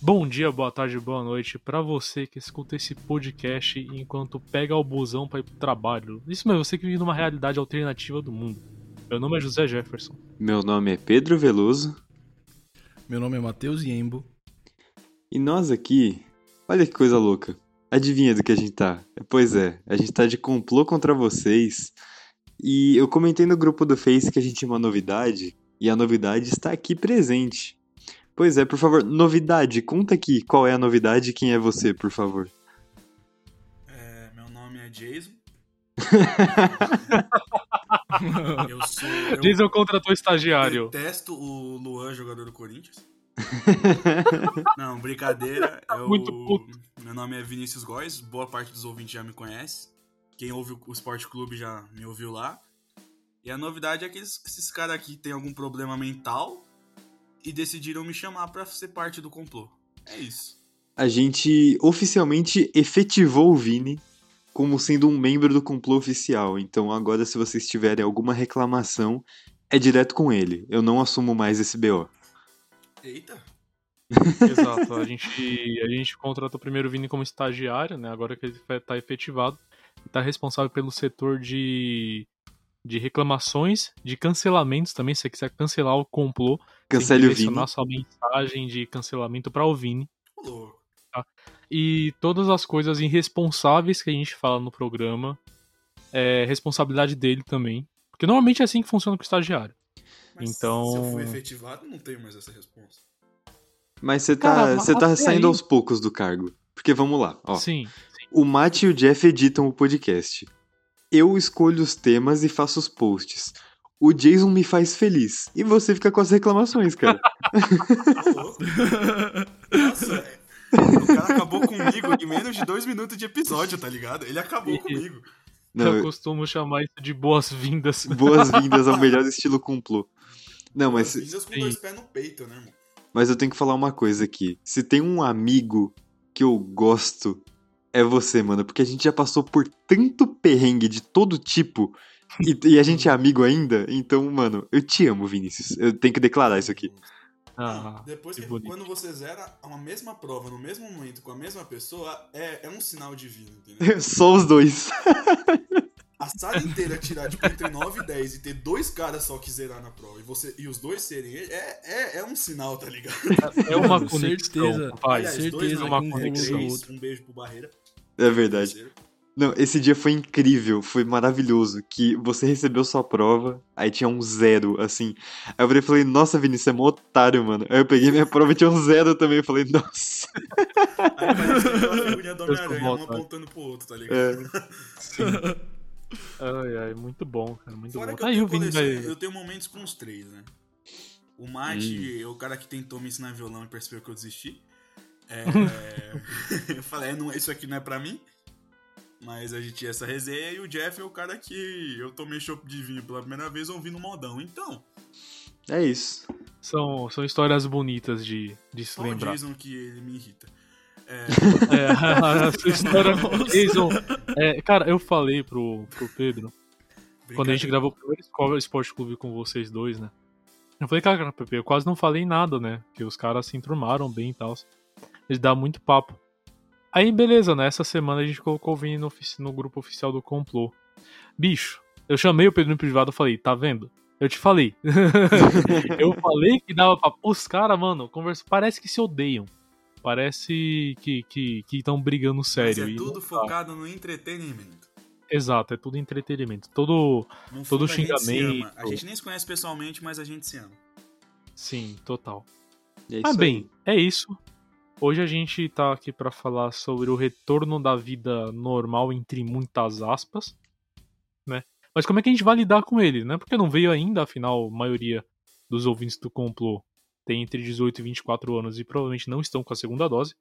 Bom dia, boa tarde, boa noite para você que escuta esse podcast enquanto pega o busão para ir pro trabalho. Isso mesmo, você que vive numa realidade alternativa do mundo. Meu nome é José Jefferson. Meu nome é Pedro Veloso. Meu nome é Matheus Iembo. E nós aqui, olha que coisa louca. Adivinha do que a gente tá? Pois é, a gente tá de complô contra vocês. E eu comentei no grupo do Face que a gente tinha uma novidade, e a novidade está aqui presente. Pois é, por favor, novidade, conta aqui qual é a novidade e quem é você, por favor. É, meu nome é Jason. eu sou. Eu Jason contratou estagiário. detesto o Luan, jogador do Corinthians. Não, brincadeira. Eu, Muito puto. Meu nome é Vinícius Góes, boa parte dos ouvintes já me conhece. Quem ouve o Esporte Clube já me ouviu lá. E a novidade é que eles- esses caras aqui têm algum problema mental e decidiram me chamar pra ser parte do complô. É isso. A gente oficialmente efetivou o Vini como sendo um membro do complô oficial. Então agora, se vocês tiverem alguma reclamação, é direto com ele. Eu não assumo mais esse BO. Eita. Exato, a gente, a gente contratou primeiro o Vini como estagiário, né? Agora que ele está efetivado, está responsável pelo setor de, de reclamações, de cancelamentos também. Se você quiser cancelar o complô, Cancele o Vini. sua mensagem de cancelamento para o Vini. Louco. E todas as coisas irresponsáveis que a gente fala no programa é responsabilidade dele também. Porque normalmente é assim que funciona com o estagiário. Mas Então- Se eu fui efetivado, não tenho mais essa resposta. Mas você Cara, tá, mas você tá saindo aí- aos poucos do cargo. Porque vamos lá, ó. Sim. O Matt e o Jeff editam o podcast. Eu escolho os temas e faço os posts. O Jason me faz feliz. E você fica com as reclamações, cara. Nossa, é- o cara acabou comigo em menos de dois minutos de episódio, tá ligado? Ele acabou comigo. Não, eu costumo chamar isso de boas-vindas. boas-vindas ao melhor estilo complô. Não, mas, Vindas com dois pés no peito, né, irmão? mas eu tenho que falar uma coisa aqui. Se tem um amigo que eu gosto, é você, mano. Porque a gente já passou por tanto perrengue de todo tipo. E, e a gente é amigo ainda. Então, mano, eu te amo, Vinícius. Eu tenho que declarar isso aqui. Ah, Depois que que, quando você zera uma mesma prova no mesmo momento com a mesma pessoa, é, é um sinal divino, entendeu? Só os dois. A sala inteira tirar tipo, entre 9 e 10 e ter dois caras só que zerar na prova e, você, e os dois serem é, é, é um sinal, tá ligado? é uma Com conexão, certeza. pai. Aliás, certeza dois, uma um, conexão. um beijo pro Barreira. É verdade. Não, esse dia foi incrível, foi maravilhoso. Que você recebeu sua prova, aí tinha um zero, assim. Aí eu falei, nossa, Vinícius, você é mó otário, mano. Aí eu peguei minha prova e tinha um zero também. Eu falei, nossa. Aí parece aquela figurinha do Homem-Aranha, um apontando pro outro, tá ligado? É, Sim. Ai, ai, muito bom, cara, muito Fora bom. que eu Aí tenho, coleção, vai... eu tenho momentos com os três, né? O Mate é o cara que tentou me ensinar violão e percebeu que eu desisti. É, eu falei, é, não, isso aqui não é pra mim. Mas a gente tinha essa resenha e o Jeff é o cara que eu tomei chopp de vinho pela primeira vez ouvindo modão. Então, é isso. São, são histórias bonitas de, de se só lembrar. Jason que ele me irrita. É, É, a sua história Jason. É, cara, eu falei pro, pro Pedro, quando a gente gravou o primeiro Esporte Clube com vocês dois, né? Eu falei, cara, Pepe, eu quase não falei nada, né? Porque os caras se enturmaram bem e tal. Eles dão muito papo. Aí, beleza, né? Essa semana a gente colocou o Vini no, no grupo oficial do Complô. Bicho, eu chamei o Pedro no privado e falei, tá vendo? Eu te falei. eu falei que dava papo. Os caras, mano, conversa... parece que se odeiam. Parece que que estão brigando Mas sério. é E tudo tá. focado no entretenimento. Exato, é tudo entretenimento. Todo. No Todo fundo, a gente xingamento. A gente nem se conhece pessoalmente, mas a gente se ama. Sim, total. É Ah, aí. bem, é isso. Hoje a gente tá aqui pra falar sobre o retorno da vida normal, entre muitas aspas, né? Mas como é que a gente vai lidar com ele, né? Porque não veio ainda, afinal, a maioria dos ouvintes do complô tem entre 18 e 24 anos e provavelmente não estão com a segunda dose.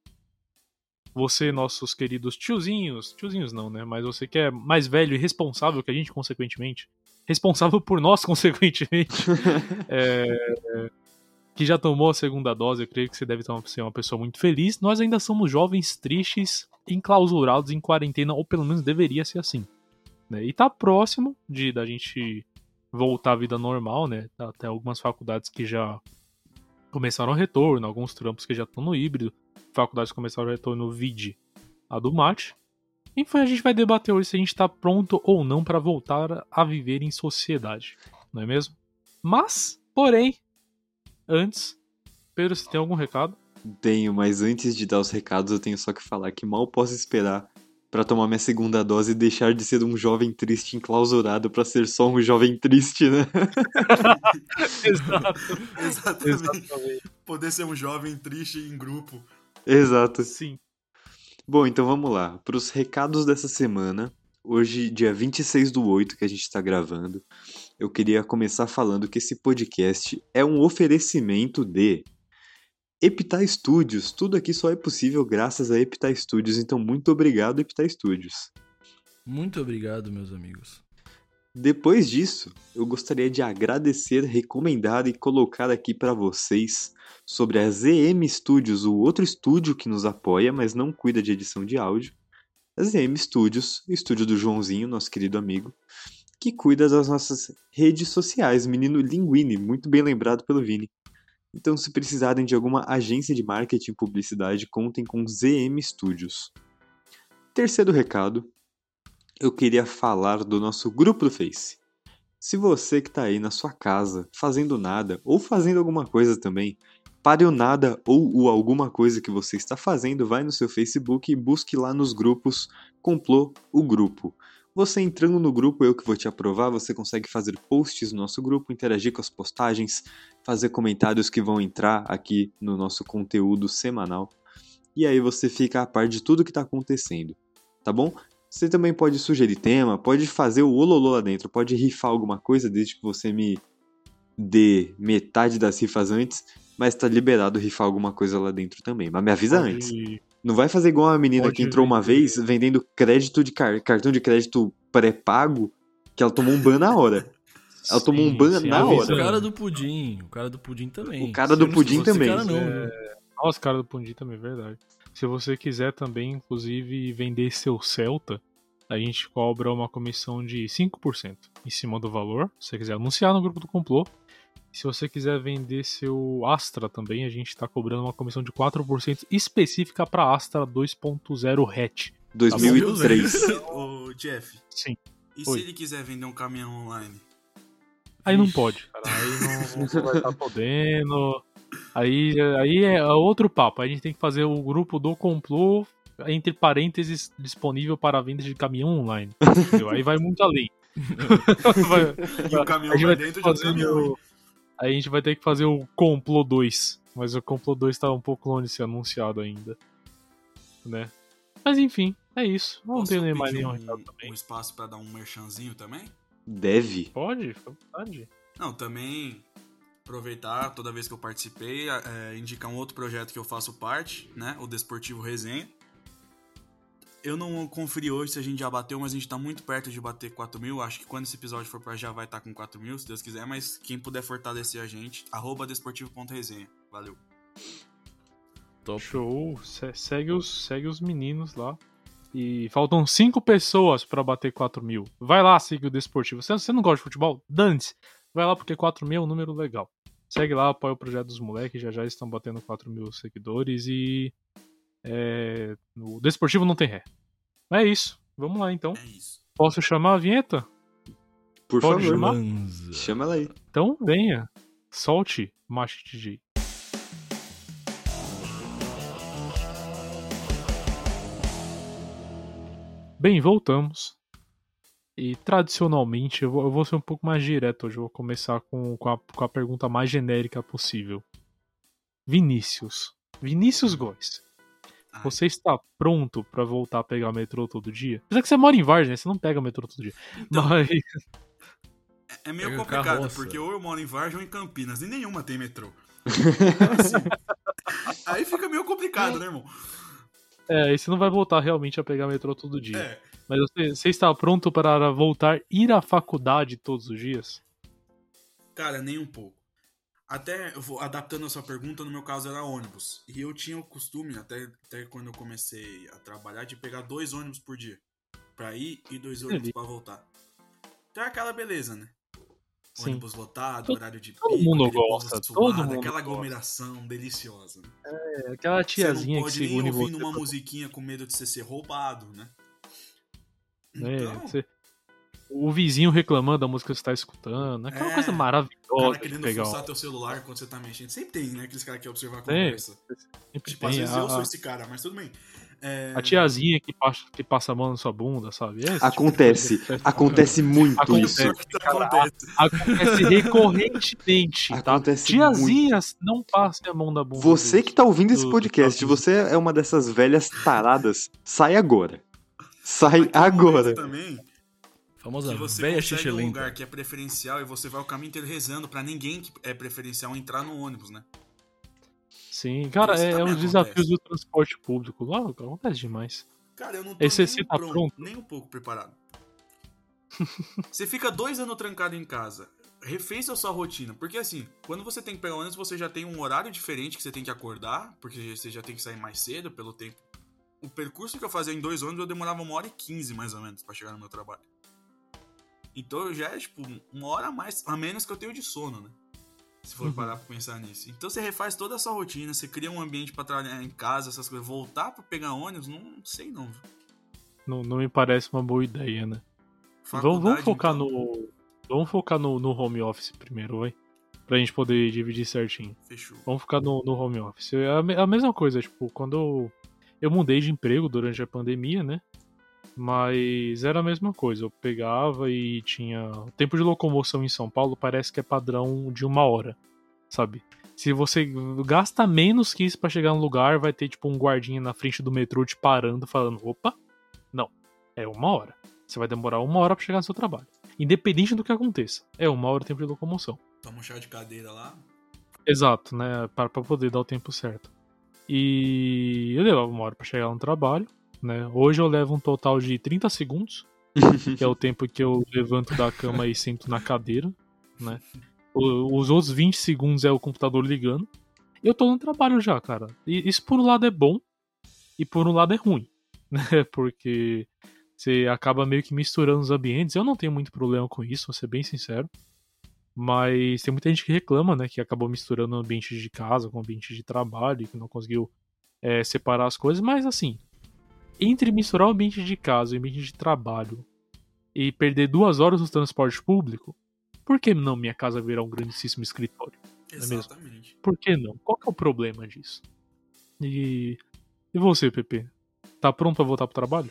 Você, nossos queridos tiozinhos, tiozinhos não, né? Mas você que é mais velho e responsável que a gente, consequentemente, responsável por nós, consequentemente, é, que já tomou a segunda dose, eu creio que você deve ser uma pessoa muito feliz. Nós ainda somos jovens, tristes, enclausurados em quarentena, ou pelo menos deveria ser assim. Né? E tá próximo de da gente voltar à vida normal, né? Tem algumas faculdades que já começaram o retorno, alguns trampos que já estão no híbrido. faculdades começaram o retorno vide a do mate. Enfim, a gente vai debater hoje se a gente tá pronto ou não para voltar a viver em sociedade, não é mesmo? Mas, porém, antes, Pedro, você tem algum recado? Tenho, mas antes de dar os recados, eu tenho só que falar que mal posso esperar para tomar minha segunda dose e deixar de ser um jovem triste enclausurado para ser só um jovem triste, né? Exato. Exatamente. Exatamente. Poder ser um jovem triste em grupo. Exato. Sim. Bom, então vamos lá. Para os recados dessa semana, hoje, dia 26 do 8, que a gente está gravando, eu queria começar falando que esse podcast é um oferecimento de Epita Studios. Tudo aqui só é possível graças a Epita Studios, então muito obrigado, Epita Studios. Muito obrigado, meus amigos. Depois disso, eu gostaria de agradecer, recomendar e colocar aqui para vocês sobre a ZM Studios, o outro estúdio que nos apoia, mas não cuida de edição de áudio. A ZM Studios, o estúdio do Joãozinho, nosso querido amigo, que cuida das nossas redes sociais, menino Linguini, muito bem lembrado pelo Vini. Então, se precisarem de alguma agência de marketing e publicidade, contem com ZM Studios. Terceiro recado, eu queria falar do nosso grupo do Face. Se você que está aí na sua casa, fazendo nada, ou fazendo alguma coisa também, pare o nada ou o alguma coisa que você está fazendo, vai no seu Facebook e busque lá nos grupos Complô o Grupo. Você entrando no grupo, eu que vou te aprovar, você consegue fazer posts no nosso grupo, interagir com as postagens, fazer comentários que vão entrar aqui no nosso conteúdo semanal. E aí você fica a par de tudo que está acontecendo, tá bom? Você também pode sugerir tema, pode fazer o ololô lá dentro, pode rifar alguma coisa desde que você me dê metade das rifas antes, mas tá liberado rifar alguma coisa lá dentro também. Mas me avisa Pode- antes. Não vai fazer igual a menina Pode que entrou uma vender. vez vendendo crédito de car- cartão de crédito pré-pago, que ela tomou um ban na hora. Ela tomou um Sim, ban sim, na avisa. O hora. cara do pudim. O cara do pudim também. O cara do pudim também. Cara não, É? Nossa, cara do Pundi também, é verdade. Se você quiser também, inclusive, vender seu Celta, a gente cobra uma comissão de 5% em cima do valor. Se você quiser anunciar no grupo do complô. Se você quiser vender seu Astra também, a gente está cobrando uma comissão de 4% específica para Astra 2.0 hatch. 2003. Ô, Jeff, Sim. e Oi. se ele quiser vender um caminhão online? Aí não pode, cara. Aí não, não vai estar podendo. Aí, aí é outro papo. Aí a gente tem que fazer o grupo do complô, entre parênteses, disponível para venda de caminhão online. Entendeu? Aí vai muito além. Vai- E o caminhão a gente vai dentro de um caminhão. Aí a gente vai ter que fazer o complô 2. Mas o complô 2 tá um pouco longe de ser anunciado ainda. Né? Mas enfim, é isso. Não Posso tenho nem mais nenhum um, também. um espaço pra dar um merchanzinho também? Deve. Pode? Vontade. Não, também aproveitar toda vez que eu participei, é, indicar um outro projeto que eu faço parte, né? O Desportivo Resenha. Eu não conferi hoje se a gente já bateu, mas a gente tá muito perto de bater 4 mil. Acho que quando esse episódio for pra já vai estar com 4 mil, se Deus quiser. Mas quem puder fortalecer a gente, arroba desportivo.resenha. Valeu. Top. Show. Se- segue, os, segue os meninos lá. E faltam cinco pessoas pra bater 4 mil. Vai lá, segue o Desportivo. Você, você não gosta de futebol? Dante. Vai lá porque 4 mil é um número legal. Segue lá, apoia o projeto dos moleques. Já já estão batendo 4 mil seguidores. E. É, o Desportivo não tem ré. É isso. Vamos lá então. É isso. Posso chamar a vinheta? Por Pode favor, chamar? Lanza. chama ela aí. Então venha. Solte, Macho DJ. Bem, voltamos. E tradicionalmente eu vou, eu vou ser um pouco mais direto hoje. Eu vou começar com, com, a, com a pergunta mais genérica possível. Vinícius. Vinícius Góes. Você está pronto pra voltar a pegar metrô todo dia? Apesar que você mora em Vargem, né? Você não pega metrô todo dia. Então, Mas. é meio Pega complicado, carroça. porque ou eu moro em Vargem ou em Campinas, e nenhuma tem metrô. Então, assim, aí fica meio complicado, né, irmão? É, e você não vai voltar realmente a pegar metrô todo dia. É. Mas você, você está pronto para voltar ir à faculdade todos os dias? Cara, nem um pouco. Até, eu vou adaptando a sua pergunta, no meu caso era ônibus. E eu tinha o costume, até, até quando eu comecei a trabalhar, de pegar dois ônibus por dia. Pra ir e dois ônibus pra voltar. Então é aquela beleza, né? Sim. Ônibus lotado, Todo- horário de todo pico, mundo gosta, suado, todo mundo aquela gosta. aglomeração deliciosa. Né? É, aquela Você tiazinha não que pode nem segura em ouvir você. numa pra- musiquinha com medo de você ser roubado, né? É, Então, você- O vizinho reclamando da música que você tá escutando. Aquela É, coisa o maravilhosa cara de querendo pegar. fuçar teu celular quando você tá mexendo. Sempre tem, né? Aqueles caras que querem observar a conversa. Sempre Tipo, às tem vezes a, eu sou esse cara, mas tudo bem. É, a tiazinha que passa, que passa a mão na sua bunda, sabe? Esse tipo de Acontece. Acontece muito Acontece. isso. Isso acontece. Acontece recorrentemente, tá? Acontece Tiazinhas, não passem a mão na bunda. Você que tá ouvindo esse podcast, você é uma dessas velhas taradas, sai agora. Sai agora. Também, Famosa que você velha consegue um lugar que é preferencial e você vai o caminho inteiro rezando pra ninguém que é preferencial entrar no ônibus, né? Sim, cara, Isso é, é desafios acontece. do transporte público. Lá acontece demais. Cara, eu não tô Esse nem, tá pronto, pronto? nem um pouco preparado. você fica dois anos trancado em casa. Refez a sua rotina. Porque assim, quando você tem que pegar ônibus, você já tem um horário diferente que você tem que acordar, porque você já tem que sair mais cedo pelo tempo. O percurso que eu fazia em dois ônibus, eu demorava uma hora e quinze, mais ou menos, pra chegar no meu trabalho. Então já é, tipo, uma hora a mais, a menos que eu tenho de sono, né? Se for Uhum. parar pra pensar nisso. Então você refaz toda a sua rotina, você cria um ambiente pra trabalhar em casa, essas coisas. Voltar pra pegar ônibus, não sei não. Não, não me parece uma boa ideia, né? Vamos, vamos Faculdade, focar então, no. Vamos focar no, no home office primeiro, vai. Pra gente poder dividir certinho. Fechou. Vamos ficar no, no home office. É a, a mesma coisa, tipo, quando eu, eu mudei de emprego durante a pandemia, né? Mas era a mesma coisa. Eu pegava e tinha. O tempo de locomoção em São Paulo parece que é padrão de uma hora, sabe? Se você gasta menos que isso pra chegar no lugar, vai ter tipo um guardinha na frente do metrô te parando, falando: opa, não, é uma hora. Você vai demorar uma hora pra chegar no seu trabalho. Independente do que aconteça. É uma hora o tempo de locomoção. Toma um chá de cadeira lá. Exato, né? Para pra poder dar o tempo certo. E eu levava uma hora pra chegar no trabalho, né? Hoje eu levo um total de 30 segundos, que é o tempo que eu levanto da cama e sento na cadeira, né? Os outros 20 segundos é o computador ligando. Eu tô no trabalho já, cara. E isso por um lado é bom e por um lado é ruim, né? Porque você acaba meio que misturando os ambientes. Eu não tenho muito problema com isso, vou ser bem sincero. Mas tem muita gente que reclama, né? Que acabou misturando o ambiente de casa com o ambiente de trabalho e que não conseguiu é, separar as coisas. Mas assim, entre misturar o ambiente de casa e o ambiente de trabalho e perder duas horas no transporte público, por que não minha casa virar um grandíssimo escritório? É mesmo? Exatamente. Por que não? Qual que é o problema disso? E, e você, Pepe? Tá pronto pra voltar pro trabalho?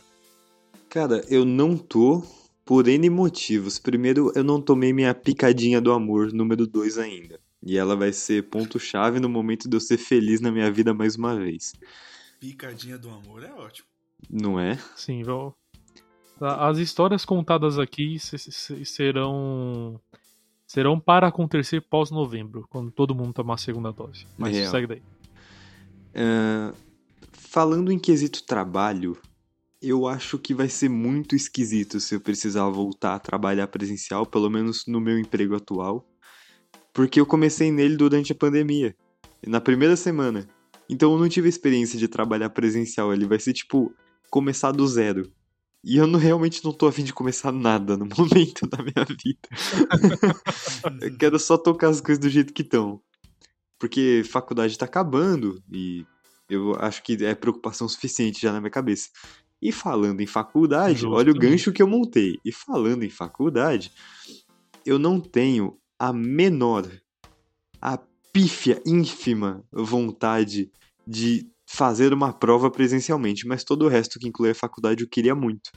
Cara, eu não tô por N motivos. Primeiro, eu não tomei minha picadinha do amor número 2 ainda. E ela vai ser ponto-chave no momento de eu ser feliz na minha vida mais uma vez. Picadinha do amor é ótimo. Não é? Sim, As histórias contadas aqui se- se- serão serão para acontecer pós-novembro, quando todo mundo tomar a segunda dose. Mas Real. segue daí. Ah, falando em quesito trabalho, eu acho que vai ser muito esquisito se eu precisar voltar a trabalhar presencial, pelo menos no meu emprego atual, porque eu comecei nele durante a pandemia, na primeira semana. Então eu não tive experiência de trabalhar presencial, ele vai ser tipo começar do zero. E eu não, realmente não tô afim de começar nada no momento da minha vida. eu quero só tocar as coisas do jeito que estão. Porque faculdade tá acabando e eu acho que é preocupação suficiente já na minha cabeça. E falando em faculdade, olha o gancho que eu montei. E falando em faculdade, eu não tenho a menor, a pífia, ínfima vontade de fazer uma prova presencialmente, mas todo o resto que inclui a faculdade eu queria muito.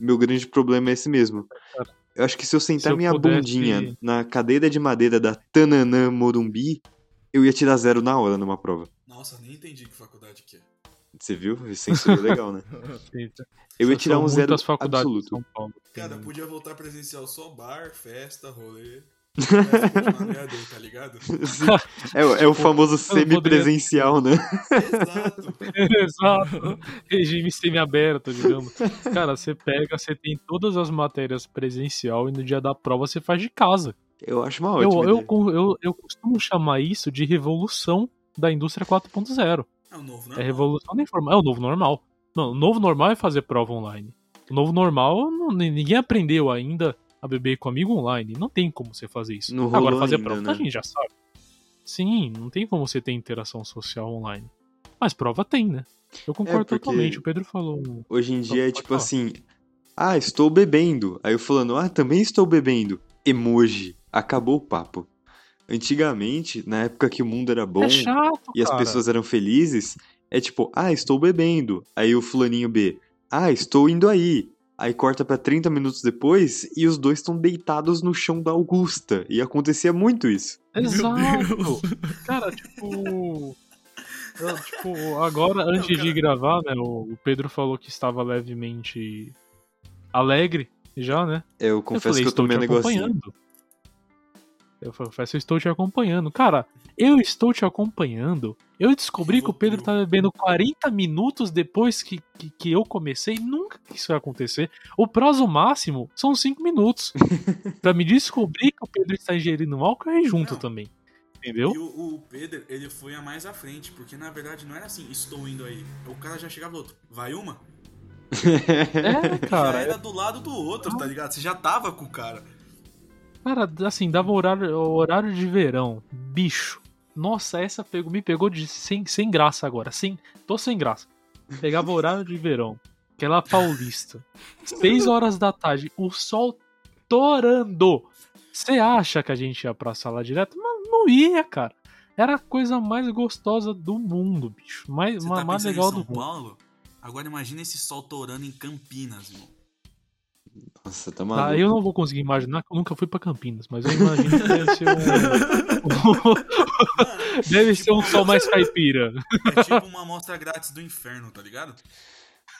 Meu grande problema é esse mesmo. Eu acho que se eu sentar Se eu minha pudesse- bundinha na cadeira de madeira da Tananã Morumbi, eu ia tirar zero na hora numa prova. Nossa, nem entendi que faculdade que é. Você viu? Isso seria legal, né? Eu ia tirar um zero absoluto. Cara, podia voltar presencial só bar, festa, rolê. Aí, tá ligado? É, o- é o famoso poderia- semi-presencial, né? Exato. Exato. Regime semi-aberto, digamos. Cara, você pega, você tem todas as matérias presencial e no dia da prova você faz de casa. Eu acho uma Eu, ótima eu, ideia. eu, eu, eu costumo chamar isso de revolução da indústria 4.0. É o novo, É né? revolução da informação. É o novo normal. Não, o novo normal é fazer prova online. O novo normal, não- ninguém aprendeu ainda a beber com amigo online. Não tem como você fazer isso. Não Agora, fazer ainda, prova né? a gente já sabe. Sim, não tem como você ter interação social online. Mas prova tem, né? Eu concordo É, totalmente. O Pedro falou. Hoje em dia é tipo falar. assim: Ah, estou bebendo. Aí eu falando, ah, também estou bebendo. Emoji. Acabou o papo. Antigamente, na época que o mundo era bom é chato, e as cara. pessoas eram felizes, é tipo, ah, estou bebendo. Aí o fulaninho B, ah, estou indo aí. Aí corta pra 30 minutos depois e os dois estão deitados no chão da Augusta. E acontecia muito isso. Exato. Cara, tipo. eu, tipo, agora, antes cara- de gravar, né? O Pedro falou que estava levemente alegre já, né? Eu Eu confesso falei, que eu estou tomei um negocinho. Eu confesso, eu estou te acompanhando. Cara, eu estou te acompanhando. Eu descobri que o Pedro tá bebendo 40 minutos depois que, que, que eu comecei. Nunca que isso ia acontecer. O prazo máximo são 5 minutos. pra me descobrir que o Pedro está ingerindo álcool e junto Não. também. Entendeu? E o, o Pedro, ele foi a mais à frente, porque na verdade não era assim, estou indo aí. O cara já chegava outro, vai uma? É, cara. já era do lado do outro, tá ligado? Você já tava com o cara. Cara, assim, dava horário, horário de verão. Bicho. Nossa, essa pegou, me pegou de sem, sem graça agora. Sem, tô sem graça. Pegava horário de verão. Aquela paulista. Seis horas da tarde. O sol torando. Você acha que a gente ia pra sala direto? Mas não ia, cara. Era a coisa mais gostosa do mundo, bicho. Mais, tá mais legal em São do mundo. Paulo? Agora imagina esse sol torando em Campinas, irmão. Nossa, tá Tá, maluco. eu não vou conseguir imaginar que eu nunca fui pra Campinas, mas eu imagino que deve ser um. deve ser um sol mais caipira. É tipo uma amostra grátis do inferno, tá ligado?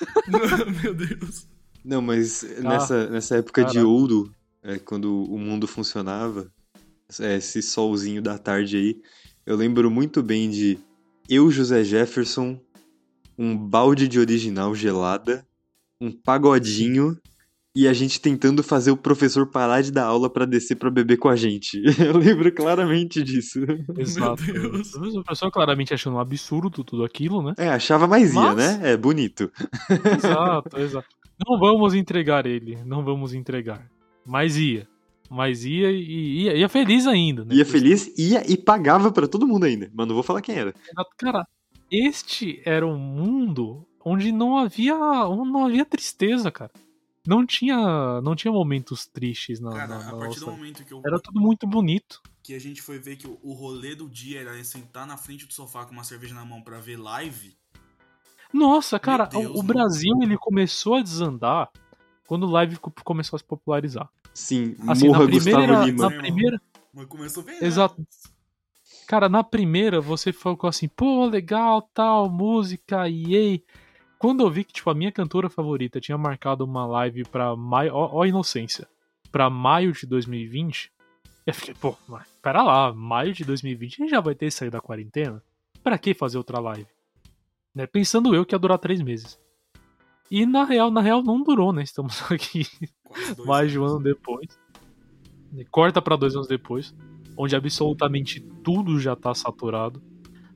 Meu Deus. Não, mas nessa, nessa época de ouro, é, quando o mundo funcionava, é, esse solzinho da tarde aí, eu lembro muito bem de eu, José Jefferson, um balde de original gelada, um pagodinho e a gente tentando fazer o professor parar de dar aula pra descer pra beber com a gente. Eu lembro claramente disso. Exato. Deus. O pessoal claramente achando um absurdo tudo aquilo, né? É, achava mais ia, Mas- né? É bonito. Exato, exato. Não vamos entregar ele, não vamos entregar. Mas ia. Mas ia e ia, ia feliz ainda, né? Ia feliz, ia e pagava pra todo mundo ainda. Mas não vou falar quem era. Cara, este era um mundo onde não havia, onde não havia tristeza, cara. Não tinha, não tinha momentos tristes na, Cara, na- a partir do momento que, eu, Era tudo muito bonito. que a gente foi ver que o, o rolê do dia era sentar na frente do sofá com uma cerveja na mão pra ver live, Nossa, cara, Deus, o. Brasil ele começou a desandar quando o live co- começou a se popularizar. Sim, Assim, morra na primeira, Gustavo Lima. na primeira, mas começou bem. Exato. Né? cara, na primeira você falou assim, pô, legal, tal, música, yay. Quando eu vi que tipo a minha cantora favorita tinha marcado uma live pra maio, ó, ó inocência, pra maio de 2020, eu fiquei, pô, mas pera lá, maio de 2020 a gente já vai ter saído da quarentena? Pra que fazer outra live? Né? Pensando eu que ia durar três meses. E na real, na real não durou, né? Estamos aqui mais de um ano depois. E Corta pra dois anos depois, onde absolutamente tudo já tá saturado.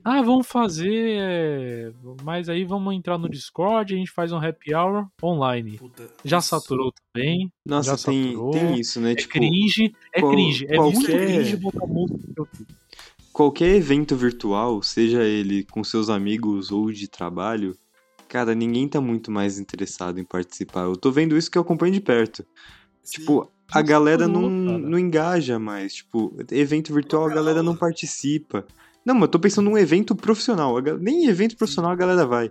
Ah, vamos fazer. é, Mas aí vamos entrar no Discord, a gente faz um happy hour online. Puta, Já isso- saturou também. Nossa, já tem, saturou. tem isso, né? É tipo, cringe, é qual- cringe. É qualquer- muito cringe botar música. no YouTube. qualquer evento virtual, seja ele com seus amigos ou de trabalho, cara, ninguém tá muito mais interessado em participar. Eu tô vendo isso que eu acompanho de perto. Sim. Tipo, a galera não, não engaja mais. Tipo, evento virtual a galera não participa. Não, mas eu tô pensando num evento profissional. Nem em evento profissional a galera vai.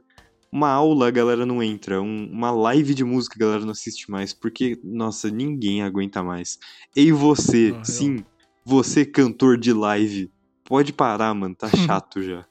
Uma aula a galera não entra. Um- uma live de música a galera não assiste mais. Porque, nossa, ninguém aguenta mais. E você, Ah, sim, você cantor de live, pode parar, mano. Tá chato já.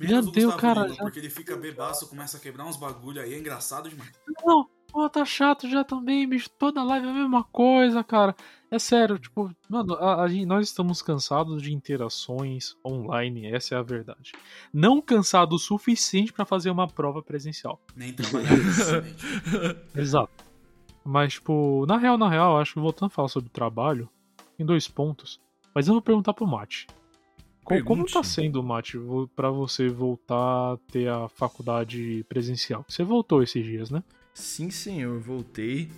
Menos Meu o Deus, cara, Lima, já- Porque ele fica bebaço, começa a quebrar uns bagulho aí, é engraçado demais. Não, pô, tá chato já também, bicho. Toda live é a mesma coisa, cara. É sério, tipo, mano, a- a gente- nós estamos cansados de interações online, essa é a verdade. Não cansado o suficiente pra fazer uma prova presencial. Nem trabalhar. Exato. Mas, tipo, na real, na real, acho que voltando a falar sobre trabalho, tem dois pontos. Mas eu vou perguntar pro Mate. Co- Como tá sendo, Mate, pra você voltar a ter a faculdade presencial? Você voltou esses dias, né? Sim, senhor, voltei.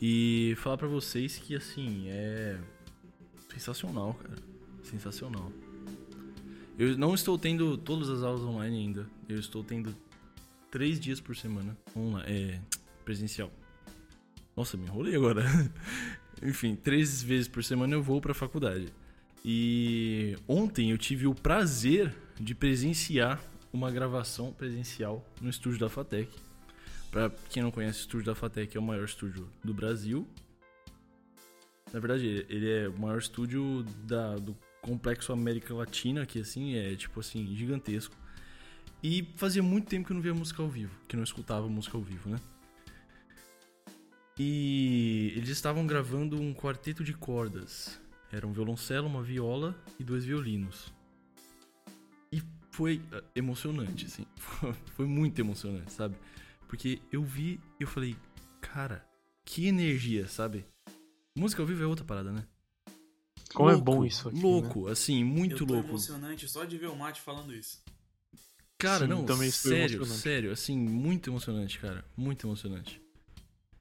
E falar pra vocês que, assim, é sensacional, cara. Sensacional. Eu não estou tendo todas as aulas online ainda. Eu estou tendo três dias por semana online, é, presencial. Nossa, me enrolei agora. Enfim, três vezes por semana eu vou pra faculdade. E ontem eu tive o prazer de presenciar uma gravação presencial no estúdio da Fatec. Pra quem não conhece, o estúdio da Fatec é o maior estúdio do Brasil. Na verdade, ele é o maior estúdio da, do complexo América Latina, que assim é tipo assim, gigantesco. E fazia muito tempo que eu não via música ao vivo, que não escutava música ao vivo, né? E eles estavam gravando um quarteto de cordas. Era um violoncelo, uma viola e dois violinos. E foi eh, emocionante, assim. Foi muito emocionante, sabe? Porque eu vi e eu falei, cara, que energia, sabe? Música ao vivo é outra parada, né? Como é Louco, bom isso aqui, né? Louco, assim, Eu muito tô louco. emocionante só de ver o Mate falando isso. Cara, Sim, não, também sério, sério, assim, muito emocionante, cara. Muito emocionante.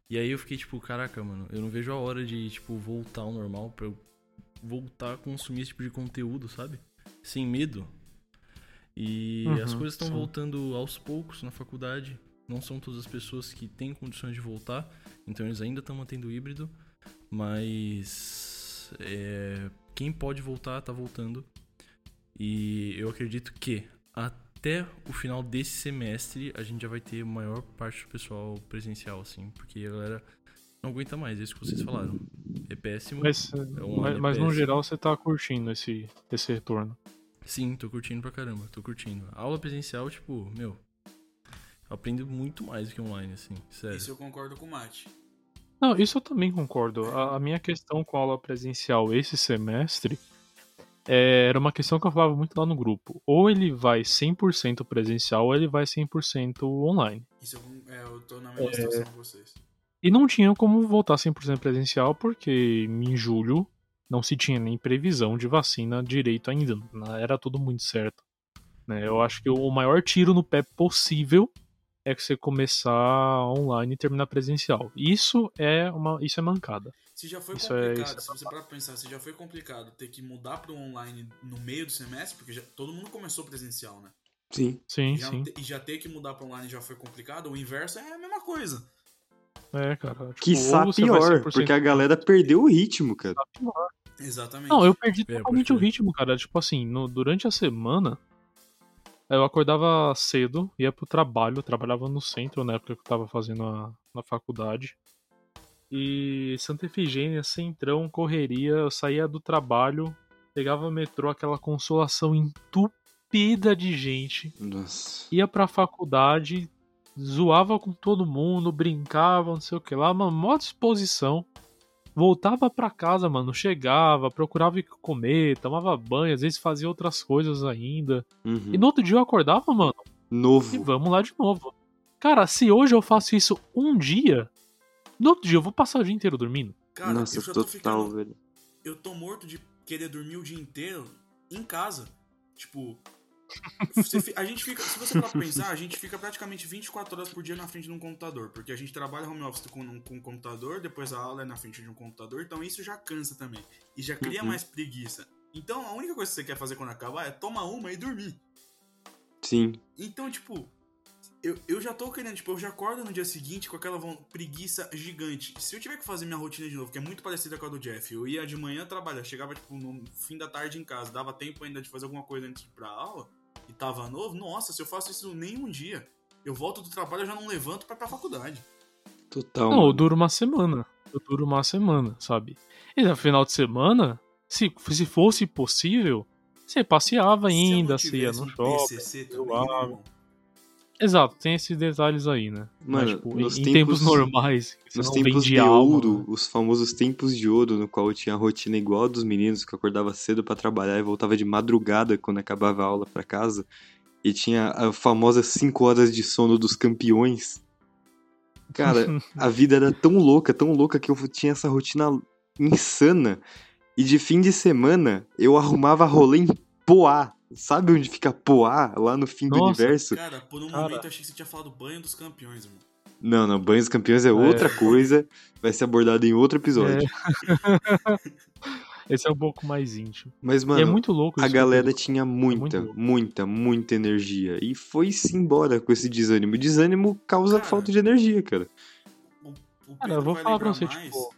E aí eu fiquei tipo, caraca, mano, eu não vejo a hora de, tipo, voltar ao normal pra eu voltar a consumir esse tipo de conteúdo, sabe? Sem medo. E Uhum, as coisas estão voltando aos poucos na faculdade. Não são todas as pessoas que têm condições de voltar, então eles ainda estão mantendo o híbrido, mas é, quem pode voltar tá voltando. E eu acredito que até o final desse semestre a gente já vai ter maior parte do pessoal presencial, assim, porque a galera não aguenta mais, é isso que vocês falaram. É péssimo. Mas, É um mas, no geral você tá curtindo esse, esse retorno. Sim, tô curtindo pra caramba, tô curtindo. A aula presencial, tipo, meu, eu aprendo muito mais do que online, assim, sério. Isso eu concordo com o Mate. Não, isso eu também concordo. A, a minha questão com a aula presencial esse semestre é, era uma questão que eu falava muito lá no grupo. Ou ele vai 100% presencial ou ele vai 100% online. Isso eu, é, eu tô na mesma situação que vocês. E não tinha como voltar 100% presencial porque em julho não se tinha nem previsão de vacina direito ainda. Era tudo muito certo. né? Eu acho que o maior tiro no pé possível é que você começar online e terminar presencial. Isso é uma isso é mancada. Se já foi Isso é- complicado, isso é se você parar pra pensar, se já foi complicado ter que mudar pro online no meio do semestre, porque já- todo mundo começou presencial, né? Sim. Sim, Já sim. e já ter que mudar pro online já foi complicado, o inverso é a mesma coisa. É, cara. Tipo, você vai pior, 100% porque a galera perdeu o ritmo, cara. Exatamente. Não, eu perdi É, totalmente o ritmo, cara. Tipo assim, no- durante a semana, eu acordava cedo, ia pro trabalho, trabalhava no centro na época que eu tava fazendo a, na faculdade. E Santa Efigênia, centrão, correria, eu saía do trabalho, pegava o metrô, aquela consolação entupida de gente, Nossa. ia pra faculdade, zoava com todo mundo, brincava, não sei o que lá, uma mó disposição. Voltava pra casa, mano, chegava, procurava o que comer, tomava banho, às vezes fazia outras coisas ainda. Uhum. E no outro dia eu acordava, mano, e Novo. vamos lá de novo. Cara, se hoje eu faço isso um dia, no outro dia eu vou passar o dia inteiro dormindo. Cara, Nossa, eu já tô total, ficando. velho. Eu tô morto de querer dormir o dia inteiro em casa. Tipo. Você a gente fica. Se você pra pensar, a gente fica praticamente 24 horas por dia na frente de um computador. Porque a gente trabalha home office com um, com um computador, depois a aula é na frente de um computador, então isso já cansa também. E já cria Uhum. mais preguiça. Então a única coisa que você quer fazer quando acabar é tomar uma e dormir. Sim. Então, tipo, eu, eu já tô querendo, tipo, eu já acordo no dia seguinte com aquela preguiça gigante. Se eu tiver que fazer minha rotina de novo, que é muito parecida com a do Jeff, eu ia de manhã trabalhar, chegava, tipo, no fim da tarde em casa, dava tempo ainda de fazer alguma coisa antes de ir pra aula, e tava novo, nossa, se eu faço isso nem um dia, eu volto do trabalho, eu já não levanto pra ir pra faculdade. Total. Não, eu duro uma semana. Eu duro uma semana, sabe? E no final de semana, se, se fosse possível, você passeava ainda, se ia no shopping. PCC eu também, Exato, tem esses detalhes aí, né? Mano, Mas, tipo, em, nos em tempos- tempos normais, Nos tempos de ouro, né? os famosos tempos de ouro, no qual eu tinha a rotina igual a dos meninos, que eu acordava cedo pra trabalhar e voltava de madrugada quando acabava a aula pra casa, e tinha a famosa 5 horas de sono dos campeões. Cara, a vida era tão louca, tão louca que eu tinha essa rotina insana. E de fim de semana, eu arrumava rolê em Poá. Sabe onde fica Poá? Lá no fim do Nossa, universo? Cara, por um Cara. momento eu achei que você tinha falado banho dos campeões, irmão. Não, não, banho dos campeões é outra coisa, vai ser abordado em outro episódio. Esse é um pouco mais íntimo. Mas, e mano, é muito louco a isso. galera tinha muita, muito louco. muita, muita energia. E foi-se embora com esse desânimo. Desânimo causa Cara, falta de energia, cara. O, o Cara, eu vou vai falar pra você, mais, tipo-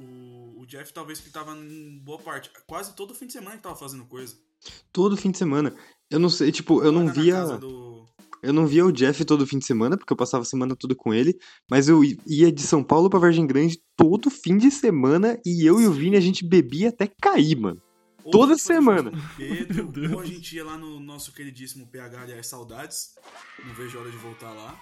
O, o Jeff talvez que tava em boa parte. Quase todo fim de semana que tava fazendo coisa. Todo fim de semana. Eu não sei, tipo, eu não via. do- Eu não via o Jeff todo fim de semana, porque eu passava a semana toda com ele, mas eu ia de São Paulo pra Vargem Grande todo fim de semana e eu e o Vini a gente bebia até cair, mano. Ou Toda semana. Pedro, Meu Deus. ou a gente ia lá no nosso queridíssimo PH, aliás, saudades. Não vejo a hora de voltar lá.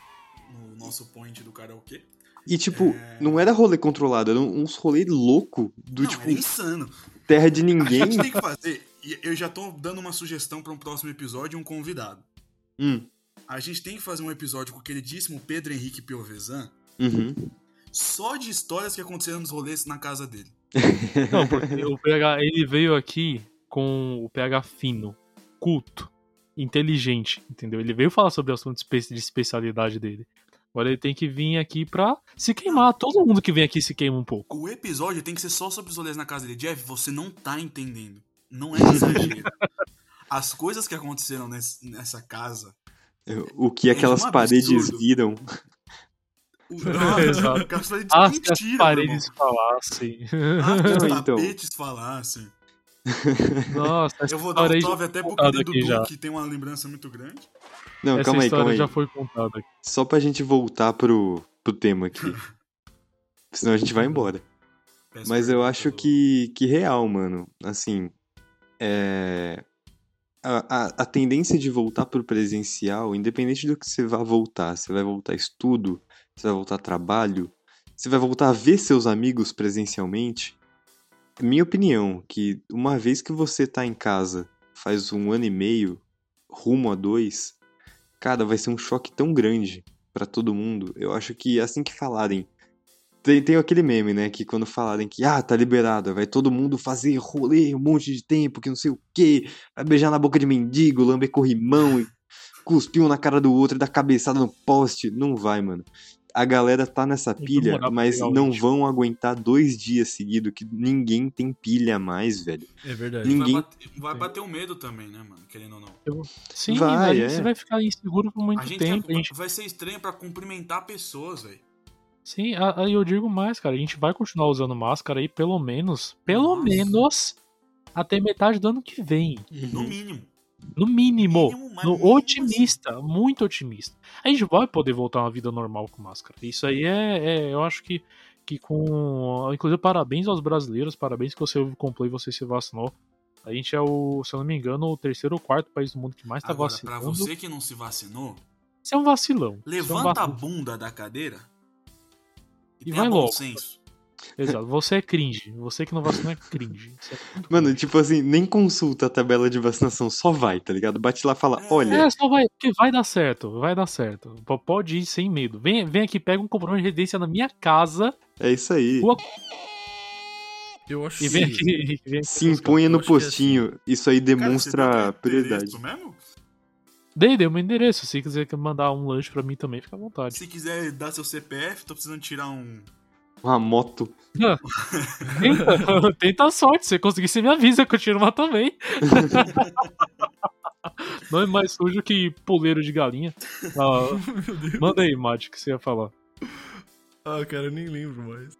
No nosso point do karaokê. E, tipo, É. não era rolê controlado, era uns rolê louco do, não, tipo, era insano. terra de A ninguém. gente tem que fazer. E eu já tô dando uma sugestão pra um próximo episódio e um convidado. Hum, A gente tem que fazer um episódio com o queridíssimo Pedro Henrique Piovesan uhum. só de histórias que aconteceram nos rolês na casa dele. Não, porque o PH, ele veio aqui com o PH fino, culto, inteligente, entendeu? Ele veio falar sobre o assunto de especialidade dele. Agora ele tem que vir aqui pra se queimar. Todo mundo que vem aqui se queima um pouco. O episódio tem que ser só sobre os rolês na casa dele. Jeff, você não tá entendendo. Não é exagero. As coisas que aconteceram nesse- nessa casa. O que É aquelas um paredes viram. O... Exato. Aquelas paredes Ah, mentira, as paredes falassem. Ah, se os Não, então. tapetes falassem. Nossa, Eu vou dar um salve até pro querido já. que tem uma lembrança muito grande. Não, Essa calma aí, história calma aí. já foi contada aqui. Só pra gente voltar pro, pro tema aqui. Senão a gente vai embora. Peço Mas eu acho que, que real, mano. Assim, é... A, a, a tendência de voltar pro presencial, independente do que você vá voltar, você vai voltar estudo, você vai voltar trabalho, você vai voltar a ver seus amigos presencialmente. Minha opinião, que uma vez que você tá em casa faz um ano e meio, rumo a dois, cara, vai ser um choque tão grande pra todo mundo. Eu acho que assim que falarem tem, tem aquele meme, né? Que quando falarem que, ah, tá liberado, vai todo mundo fazer rolê um monte de tempo, que não sei o quê, vai beijar na boca de mendigo, lamber corrimão, cuspir um na cara do outro e dar cabeçada no poste. Não vai, mano. A galera tá nessa Vai pilha, mas não vão aguentar dois dias seguidos, que ninguém tem pilha mais, velho. É verdade. Ninguém- Vai bater, vai bater um medo também, né, mano? Querendo ou não. Sim, Vai, a gente é. vai ficar inseguro por muito A gente tempo. a gente- vai ser estranho pra cumprimentar pessoas, velho. Sim, aí eu digo mais, cara. A gente vai continuar usando máscara aí pelo menos, pelo Nossa. menos, até metade do ano que vem. No mínimo. No mínimo. No mínimo otimista, muito otimista. A gente vai poder voltar a uma vida normal com máscara. Isso aí é, é- eu acho que, que com. Inclusive, parabéns aos brasileiros, parabéns que você comprou e você se vacinou. A gente é o, se eu não me engano, o terceiro ou quarto país do mundo que mais tá Agora, pra vacinando. você que não se vacinou, Você é um vacilão. Você é um levanta a vacilão. bunda da cadeira e, E vai bom logo. senso. Exato. Você é cringe. Você que não vacinou é cringe. É Mano, cringe. tipo assim, nem consulta a tabela de vacinação, só vai, tá ligado? Bate lá e fala, olha, É, só vai, porque vai dar certo, vai dar certo. P- Pode ir sem medo. Vem, vem aqui, pega um comprovante de residência na minha casa é isso aí. Rua- Eu acho e vem que- aqui. Vem aqui Se Eu no é postinho. Isso aí Cara, você demonstra deu teu prioridade. mesmo? Dei, dei o meu endereço. Se quiser mandar um lanche pra mim também, fica à vontade. Se quiser dar seu CPF, tô precisando tirar um. Uma moto. Tenta, tenta a sorte. Se conseguir, você me avisa que eu tiro uma também. Não é mais sujo que puleiro de galinha. Ah, Meu Deus. manda aí, Mate, o que você ia falar. Ah, cara, eu nem lembro mais.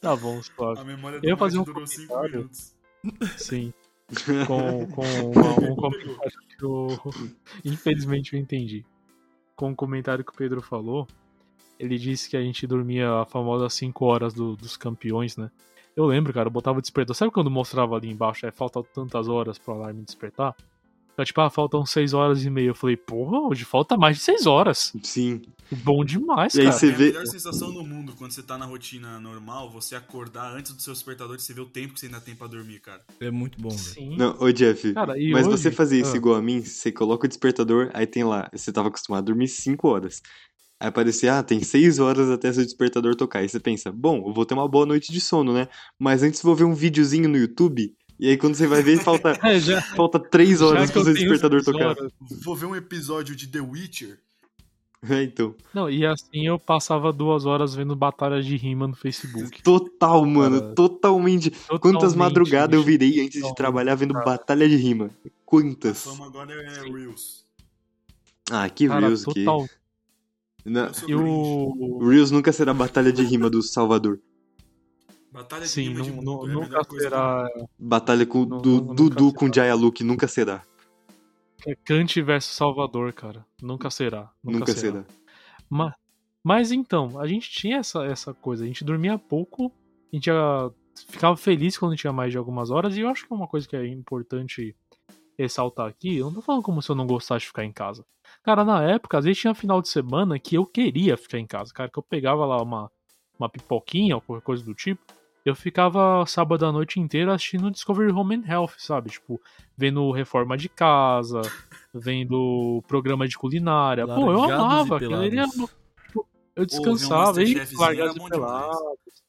Tá bom, suave. A memória Eu ia do fazer Mike um durou 5 comentário. minutos. Sim. Com, com uma- um comentário que eu. Infelizmente eu entendi. Com um comentário que o Pedro falou, ele disse que a gente dormia a famosa 5 horas do- dos campeões, né? Eu lembro, cara, eu botava o despertador. Sabe quando mostrava ali embaixo, é, falta tantas horas pro alarme despertar? Então, tipo, ah, faltam 6 horas e meia. Eu falei, porra, hoje falta mais de 6 horas. Sim. Bom demais, E aí cara. você é vê- a melhor sensação do mundo quando você tá na rotina normal, você acordar antes do seu despertador e você vê o tempo que você ainda tem pra dormir, cara. É muito bom. Sim. Não, ô Jeff, Cara, e mas hoje- você fazia isso Ah. igual a mim, você coloca o despertador, aí tem lá, você tava acostumado a dormir 5 horas. Aí aparecia, ah, tem 6 horas até seu despertador tocar. Aí você pensa, bom, eu vou ter uma boa noite de sono, né? Mas antes vou ver um videozinho no YouTube, e aí quando você vai ver, falta, É, já, falta 3 horas que pro eu seu despertador seis tocar. Vou ver um episódio de The Witcher. É, então. Não, e assim eu passava duas horas vendo batalha de rima no Facebook. Total, mano, Cara, totalmente. Quantas Totalmente, madrugadas eu virei antes de trabalhar vendo cara. batalha de rima? A Quantas? fama agora é Reels. Ah, que Cara, Reels que. total. Não, Eu sou E o. Reels nunca será batalha de rima do Salvador. Batalha de Sim, rima de nu- mundo nu- é a nunca coisa será Batalha com Não- du, não- Dudu com. Jaya Luke, nunca será. é Kant versus Salvador, cara. Nunca será. Nunca, Nunca será. será. Ma- Mas então, a gente tinha essa, essa coisa. A gente dormia pouco, a gente já ficava feliz quando tinha mais de algumas horas, e eu acho que é uma coisa que é importante ressaltar aqui. Eu não tô falando como se eu não gostasse de ficar em casa. Cara, na época, às vezes tinha final de semana que eu queria ficar em casa, cara, que eu pegava lá uma, uma pipoquinha ou qualquer coisa do tipo. Eu ficava sábado à noite inteira assistindo Discovery Home and Health, sabe? Tipo, vendo reforma de casa, vendo programa de culinária. Pô, eu amava. Pelados. tipo, eu um descansava, e largados e pelados.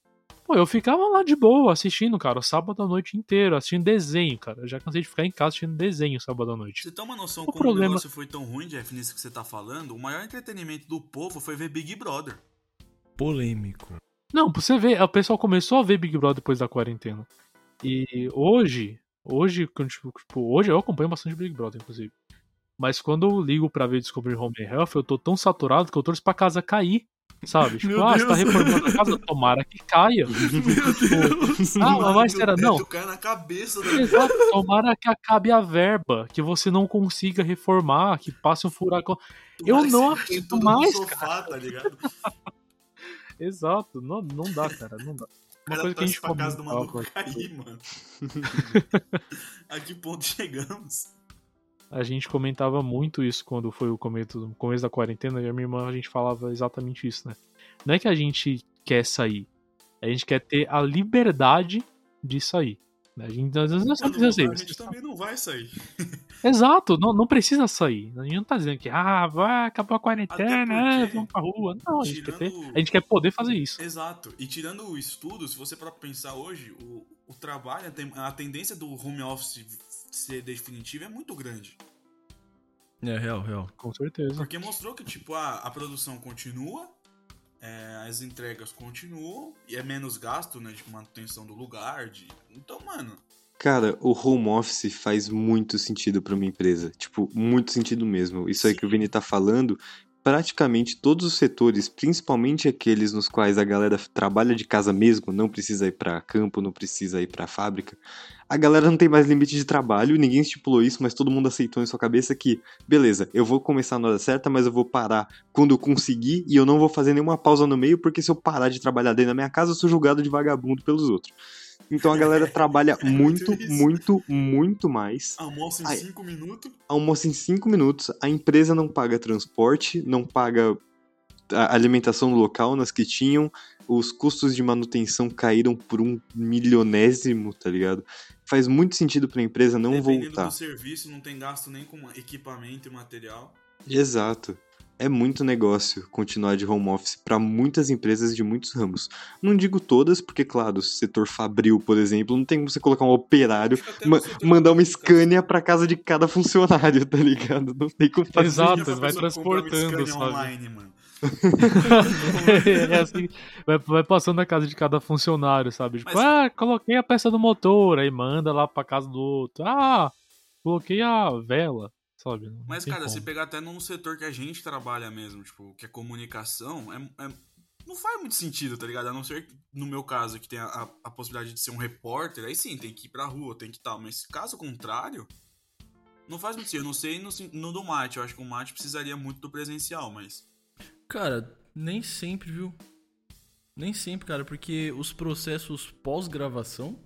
Pô, eu ficava lá de boa assistindo, cara, sábado à noite inteiro, assistindo desenho, cara. Eu já cansei de ficar em casa assistindo desenho sábado à noite. Você tem uma noção O como problema- o negócio foi tão ruim, Jeff, nisso que você tá falando? O maior entretenimento do povo foi ver Big Brother. Polêmico. Não, pra você ver, o pessoal começou a ver Big Brother depois da quarentena. E hoje, hoje, quando, tipo, hoje eu acompanho bastante Big Brother, inclusive. Mas quando eu ligo pra ver Discovery Home and Health, eu tô tão saturado que eu torço pra casa cair. Sabe? Tipo, Meu ah, você tá Deus. reformando a casa? Tomara que caia. Ah, mas será? Não. Cara na cabeça da Exato, tomara que acabe a verba, que você não consiga reformar, que passe um furacão. Eu Tomara que não aguento tudo mais, sofá, tá ligado? Exato, não, não dá, cara, não dá. Uma cara coisa que a gente pra casa do maluco cair, mano. a que ponto chegamos? A gente comentava muito isso quando foi o começo, o começo da quarentena, e a minha irmã a gente falava exatamente isso, né? Não é que a gente quer sair, a gente quer ter a liberdade de sair. né? A gente às vezes não Quando precisa voltar, a sair. gente também não vai sair. Exato, não, não precisa sair. A gente não tá dizendo que ah, vai, acabou a quarentena, é, vamos pra rua. Não, a gente, quer ter, a gente quer poder fazer isso. Exato. E tirando o estudo, se você para pensar hoje, o, o trabalho, a tendência do home office ser definitivo é muito grande. É, real, real. Com certeza. Porque mostrou que, tipo, a, a produção continua, é, as entregas continuam, e é menos gasto, né, de manutenção do lugar, de... Então, mano, Cara, o home office faz muito sentido pra uma empresa. Tipo, muito sentido mesmo. Isso aí que o Vini tá falando, praticamente todos os setores, principalmente aqueles nos quais a galera trabalha de casa mesmo, não precisa ir pra campo, não precisa ir pra fábrica. A galera não tem mais limite de trabalho, ninguém estipulou isso, mas todo mundo aceitou em sua cabeça que, beleza, eu vou começar na hora certa, mas eu vou parar quando eu conseguir e eu não vou fazer nenhuma pausa no meio, porque se eu parar de trabalhar dentro da minha casa, eu sou julgado de vagabundo pelos outros. Então a galera trabalha É muito muito, muito, mais. almoço em Ai. 5 minutos, Almoça em 5 minutos, a empresa não paga transporte, não paga a alimentação no local nas que tinham, os custos de manutenção caíram por um milionésimo, tá ligado? Faz muito sentido pra empresa não dependendo voltar. do serviço, não tem gasto nem com equipamento e material. Exato. É muito negócio continuar de home office para muitas empresas de muitos ramos. Não digo todas, porque, claro, o setor fabril, por exemplo, não tem como você colocar um operário, ma- mandar uma Scania pra casa de cada funcionário, tá ligado? Não tem como fazer Exato, isso. vai transportando, sabe? online, mano. é assim, vai, vai passando na casa de cada funcionário, sabe? Tipo, Mas- ah, coloquei a peça do motor, aí manda lá pra casa do outro. Ah, coloquei a vela, sabe? Não Mas, cara, se como. pegar até num setor que a gente trabalha mesmo, tipo, que é comunicação, é, é- não faz muito sentido, tá ligado? A não ser, no meu caso, que tem a, a- a possibilidade de ser um repórter, aí sim, tem que ir pra rua, tem que tal. Mas caso contrário, não faz muito sentido. Eu não sei no, no do mate, eu acho que o mate precisaria muito do presencial, mas... Cara, nem sempre, viu? Nem sempre, cara, porque os processos pós-gravação,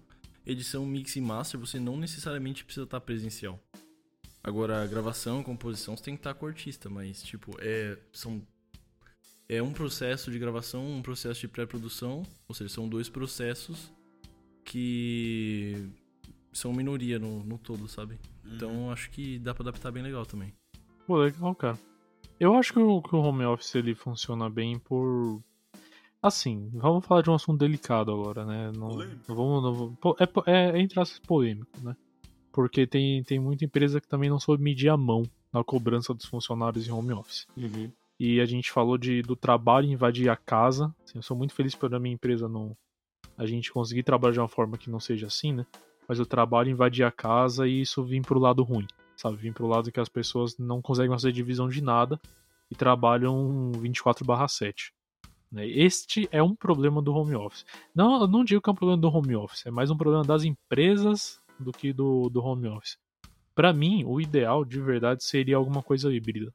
edição, mix e master, você não necessariamente precisa estar presencial. Agora, a gravação, composição, você tem que estar com o artista, mas, tipo, é, são, é um processo de gravação, um processo de pré-produção, ou seja, são dois processos que são minoria no, no todo, sabe? Então, acho que dá pra adaptar bem legal também. Pô, legal, cara. Eu acho que o, que o home office ele funciona bem por. Assim, vamos falar de um assunto delicado agora, né? Não, vamos, não é, é, é entre aspas polêmico, né? Porque tem, tem muita empresa que também não soube medir a mão na cobrança dos funcionários em home office. Uhum. E a gente falou de, do trabalho invadir a casa. Assim, eu sou muito feliz pela minha empresa não a gente conseguir trabalhar de uma forma que não seja assim, né? Mas o trabalho invadir a casa e isso vir pro lado ruim, sabe? Vir pro lado que as pessoas não conseguem fazer divisão de nada e trabalham 24/7. Né? Este é um problema do home office. Não, eu não digo que é um problema do home office, é mais um problema das empresas do que do, do home office. Para mim, o ideal de verdade seria alguma coisa híbrida.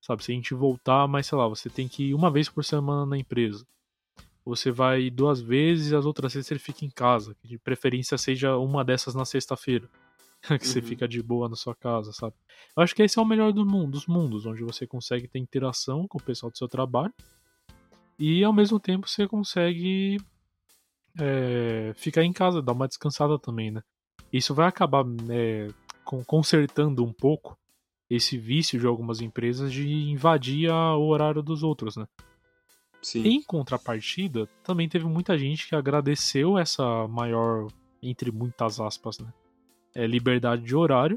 Sabe, se a gente voltar, mas sei lá, você tem que ir uma vez por semana na empresa. Você vai duas vezes e as outras vezes você fica em casa. De preferência seja uma dessas na sexta-feira. que uhum. você fica de boa na sua casa, sabe? Eu acho que esse é o melhor do mundo, dos mundos, onde você consegue ter interação com o pessoal do seu trabalho e ao mesmo tempo você consegue é, ficar em casa, dar uma descansada também, né? Isso vai acabar é, consertando um pouco esse vício de algumas empresas de invadir o horário dos outros, né? Sim. Em contrapartida, também teve muita gente que agradeceu essa maior, entre muitas aspas, né? É, liberdade de horário,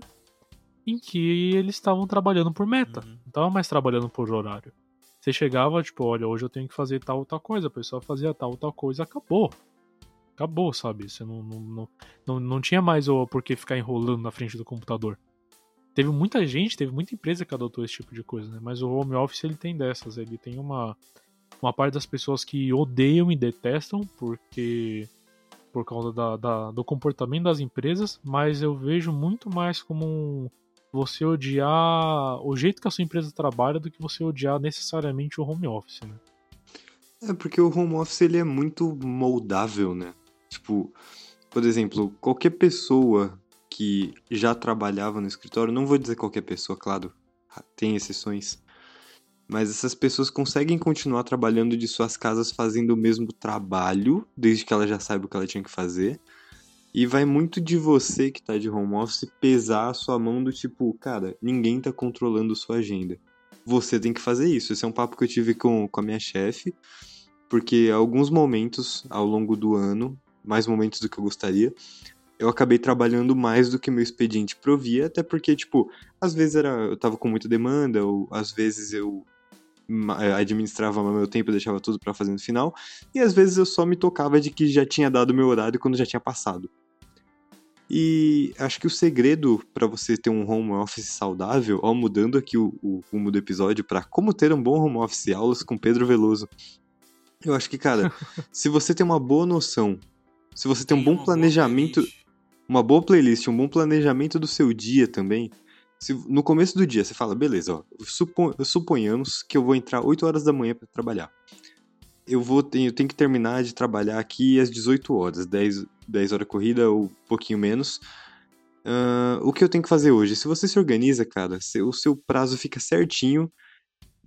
em que eles estavam trabalhando por meta, uhum. não estavam mais trabalhando por horário. Você chegava, tipo, olha, hoje eu tenho que fazer tal ou tal coisa, a pessoa fazia tal ou tal coisa, acabou. Acabou, sabe? Você não, não, não, não, não tinha mais o porquê ficar enrolando na frente do computador. Teve muita gente, teve muita empresa que adotou esse tipo de coisa, né? Mas o home office ele tem dessas, ele tem uma uma parte das pessoas que odeiam e detestam porque por causa da, da, do comportamento das empresas, mas eu vejo muito mais como um, você odiar o jeito que a sua empresa trabalha do que você odiar necessariamente o home office, né? É porque o home office ele é muito moldável, né? Tipo, por exemplo, qualquer pessoa que já trabalhava no escritório, não vou dizer qualquer pessoa, claro, tem exceções, mas essas pessoas conseguem continuar trabalhando de suas casas fazendo o mesmo trabalho, desde que ela já saiba o que ela tinha que fazer. E vai muito de você que tá de home office pesar a sua mão do tipo, cara, ninguém tá controlando sua agenda. Você tem que fazer isso. Esse é um papo que eu tive com, com a minha chefe, porque alguns momentos ao longo do ano, mais momentos do que eu gostaria, eu acabei trabalhando mais do que meu expediente provia, até porque, tipo, às vezes era, eu tava com muita demanda, ou às vezes eu eh, administrava meu tempo e deixava tudo para fazer no final, e às vezes eu só me tocava de que já tinha dado meu horário quando já tinha passado. E acho que o segredo para você ter um home office saudável, ó, mudando aqui o, o rumo do episódio para como ter um bom home office, aulas com Pedro Veloso. Eu acho que, cara, se você tem uma boa noção, se você tem um bom planejamento, uma boa playlist, um bom planejamento do seu dia também, se no começo do dia você fala, beleza, ó, supo, suponhamos que eu vou entrar 8 horas da manhã para trabalhar eu vou eu tenho que terminar de trabalhar aqui às 18 horas, 10, 10 horas corrida ou um pouquinho menos. Uh, o que eu tenho que fazer hoje? Se você se organiza, cara, o seu prazo fica certinho,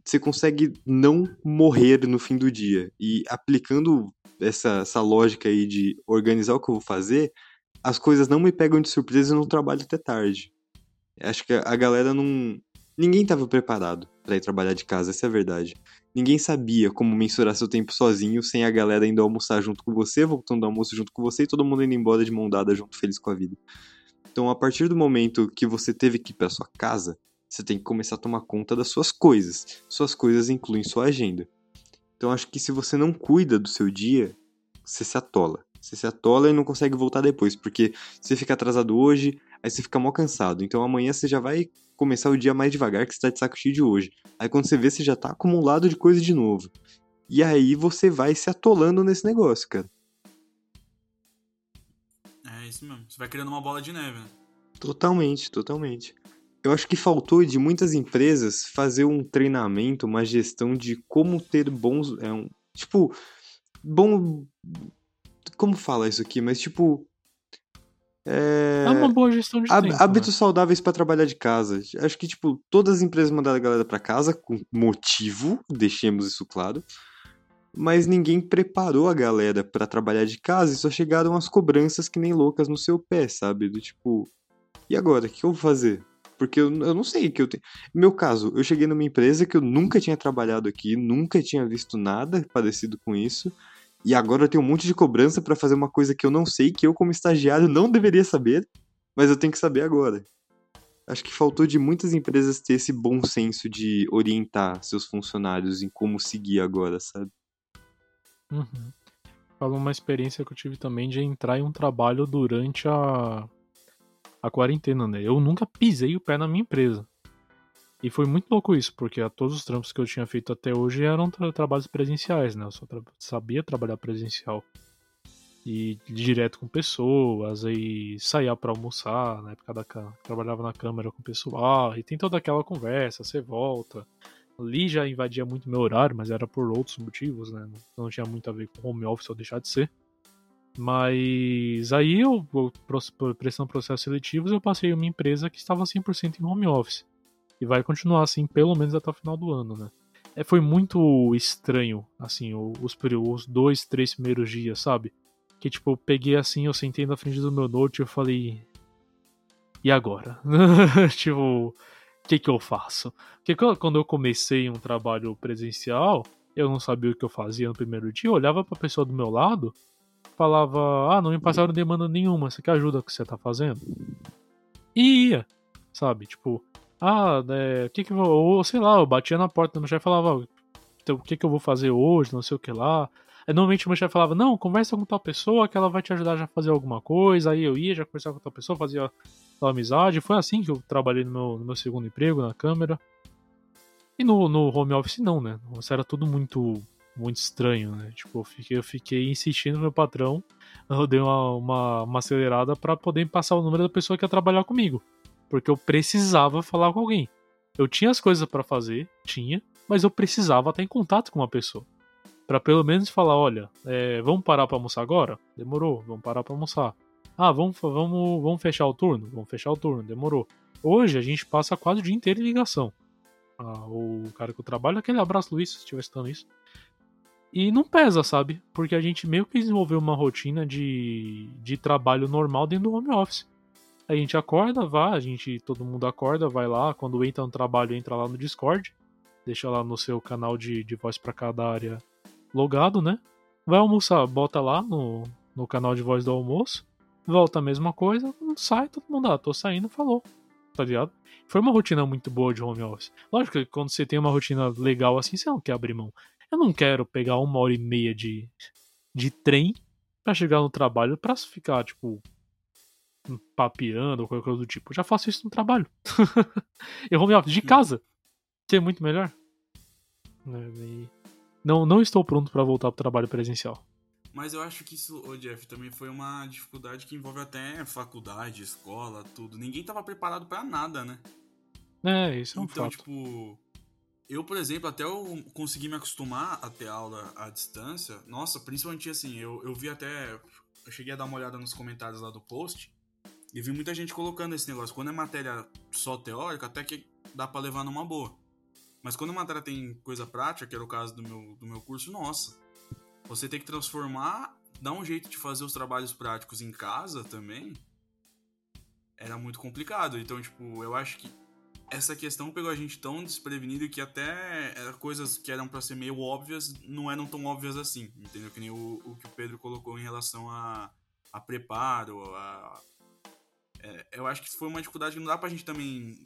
você consegue não morrer no fim do dia. E aplicando essa, essa lógica aí de organizar o que eu vou fazer, as coisas não me pegam de surpresa e não trabalho até tarde. Acho que a galera não. Ninguém estava preparado para ir trabalhar de casa, essa é a verdade. Ninguém sabia como mensurar seu tempo sozinho, sem a galera indo almoçar junto com você, voltando ao almoço junto com você e todo mundo indo embora de mão dada junto, feliz com a vida. Então, a partir do momento que você teve que ir para sua casa, você tem que começar a tomar conta das suas coisas. Suas coisas incluem sua agenda. Então, acho que se você não cuida do seu dia, você se atola. Você se atola e não consegue voltar depois, porque você fica atrasado hoje, aí você fica mal cansado. Então amanhã você já vai começar o dia mais devagar, que você tá de saco cheio de hoje. Aí quando você vê, você já tá acumulado de coisa de novo. E aí você vai se atolando nesse negócio, cara. É isso mesmo. Você vai criando uma bola de neve, né? Totalmente, totalmente. Eu acho que faltou de muitas empresas fazer um treinamento, uma gestão de como ter bons. É um, tipo, bom. Como fala isso aqui? Mas, tipo, é... é uma boa gestão de tempo. Hábitos né? saudáveis para trabalhar de casa. Acho que, tipo, todas as empresas mandaram a galera para casa com motivo, deixemos isso claro. Mas ninguém preparou a galera para trabalhar de casa e só chegaram as cobranças que nem loucas no seu pé, sabe? Do tipo, e agora? O que eu vou fazer? Porque eu, eu não sei que eu tenho. Meu caso, eu cheguei numa empresa que eu nunca tinha trabalhado aqui, nunca tinha visto nada parecido com isso. E agora eu tenho um monte de cobrança para fazer uma coisa que eu não sei, que eu, como estagiário, não deveria saber, mas eu tenho que saber agora. acho que faltou de muitas empresas ter esse bom senso de orientar seus funcionários em como seguir agora, sabe? Uhum. Fala uma experiência que eu tive também de entrar em um trabalho durante a, a quarentena, né? Eu nunca pisei o pé na minha empresa. E foi muito louco isso, porque todos os trampos que eu tinha feito até hoje eram tra trabalhos presenciais, né? Eu só tra sabia trabalhar presencial. E direto com pessoas, aí saía para almoçar, na época da trabalhava na câmera com o pessoal, e tem toda aquela conversa, você volta. Ali já invadia muito meu horário, mas era por outros motivos, né? Não tinha muito a ver com home office ou deixar de ser. Mas aí eu, prestando processos seletivos, eu passei uma empresa que estava 100% em home office. E vai continuar assim, pelo menos até o final do ano, né? É, foi muito estranho, assim, os, os dois, três primeiros dias, sabe? Que tipo, eu peguei assim, eu sentei na frente do meu note e eu falei. E agora? tipo, o que que eu faço? Porque quando eu comecei um trabalho presencial, eu não sabia o que eu fazia no primeiro dia, eu olhava pra pessoa do meu lado, falava, ah, não me passaram demanda nenhuma, você quer ajuda que você tá fazendo? E ia, sabe? Tipo, ah, é, o que que eu. Ou sei lá, eu batia na porta do meu chefe e falava, então, o que que eu vou fazer hoje, não sei o que lá. Aí, normalmente o meu chefe falava, não, conversa com tal pessoa que ela vai te ajudar já a fazer alguma coisa. Aí eu ia, já conversava com tal pessoa, fazia tal amizade. Foi assim que eu trabalhei no meu, no meu segundo emprego, na câmera. E no, no home office não, né? Isso era tudo muito muito estranho, né? Tipo, eu fiquei, eu fiquei insistindo no meu patrão, eu dei uma, uma, uma acelerada para poder passar o número da pessoa que ia trabalhar comigo porque eu precisava falar com alguém. Eu tinha as coisas para fazer, tinha, mas eu precisava estar em contato com uma pessoa. para pelo menos falar, olha, é, vamos parar para almoçar agora? Demorou, vamos parar para almoçar. Ah, vamos, vamos, vamos fechar o turno? Vamos fechar o turno, demorou. Hoje a gente passa quase o dia inteiro em ligação. Ah, o cara que eu trabalho, aquele abraço Luiz, se estiver estando isso. E não pesa, sabe? Porque a gente meio que desenvolveu uma rotina de, de trabalho normal dentro do home office. A gente acorda, vá, a gente, todo mundo acorda, vai lá, quando entra no trabalho, entra lá no Discord, deixa lá no seu canal de, de voz para cada área logado, né? Vai almoçar, bota lá no, no canal de voz do almoço, volta a mesma coisa, sai, todo mundo, ah, tô saindo, falou, tá ligado? Foi uma rotina muito boa de home office. Lógico que quando você tem uma rotina legal assim, você não quer abrir mão. Eu não quero pegar uma hora e meia de, de trem para chegar no trabalho pra ficar, tipo, papeando ou qualquer coisa do tipo. Eu já faço isso no trabalho. eu home office de casa. Que é muito melhor. Né, não, não estou pronto para voltar pro trabalho presencial. Mas eu acho que isso, ô Jeff, também foi uma dificuldade que envolve até faculdade, escola, tudo. Ninguém tava preparado para nada, né? É, isso é um então, fato. tipo, eu, por exemplo, até eu conseguir me acostumar a ter aula à distância, nossa, principalmente assim, eu, eu vi até. Eu cheguei a dar uma olhada nos comentários lá do post. E vi muita gente colocando esse negócio. Quando é matéria só teórica, até que dá para levar numa boa. Mas quando a matéria tem coisa prática, que era o caso do meu, do meu curso, nossa. Você tem que transformar, dar um jeito de fazer os trabalhos práticos em casa também. Era muito complicado. Então, tipo, eu acho que essa questão pegou a gente tão desprevenido que até coisas que eram para ser meio óbvias não eram tão óbvias assim. Entendeu? Que nem o, o que o Pedro colocou em relação a, a preparo, a é, eu acho que foi uma dificuldade que não dá pra gente também,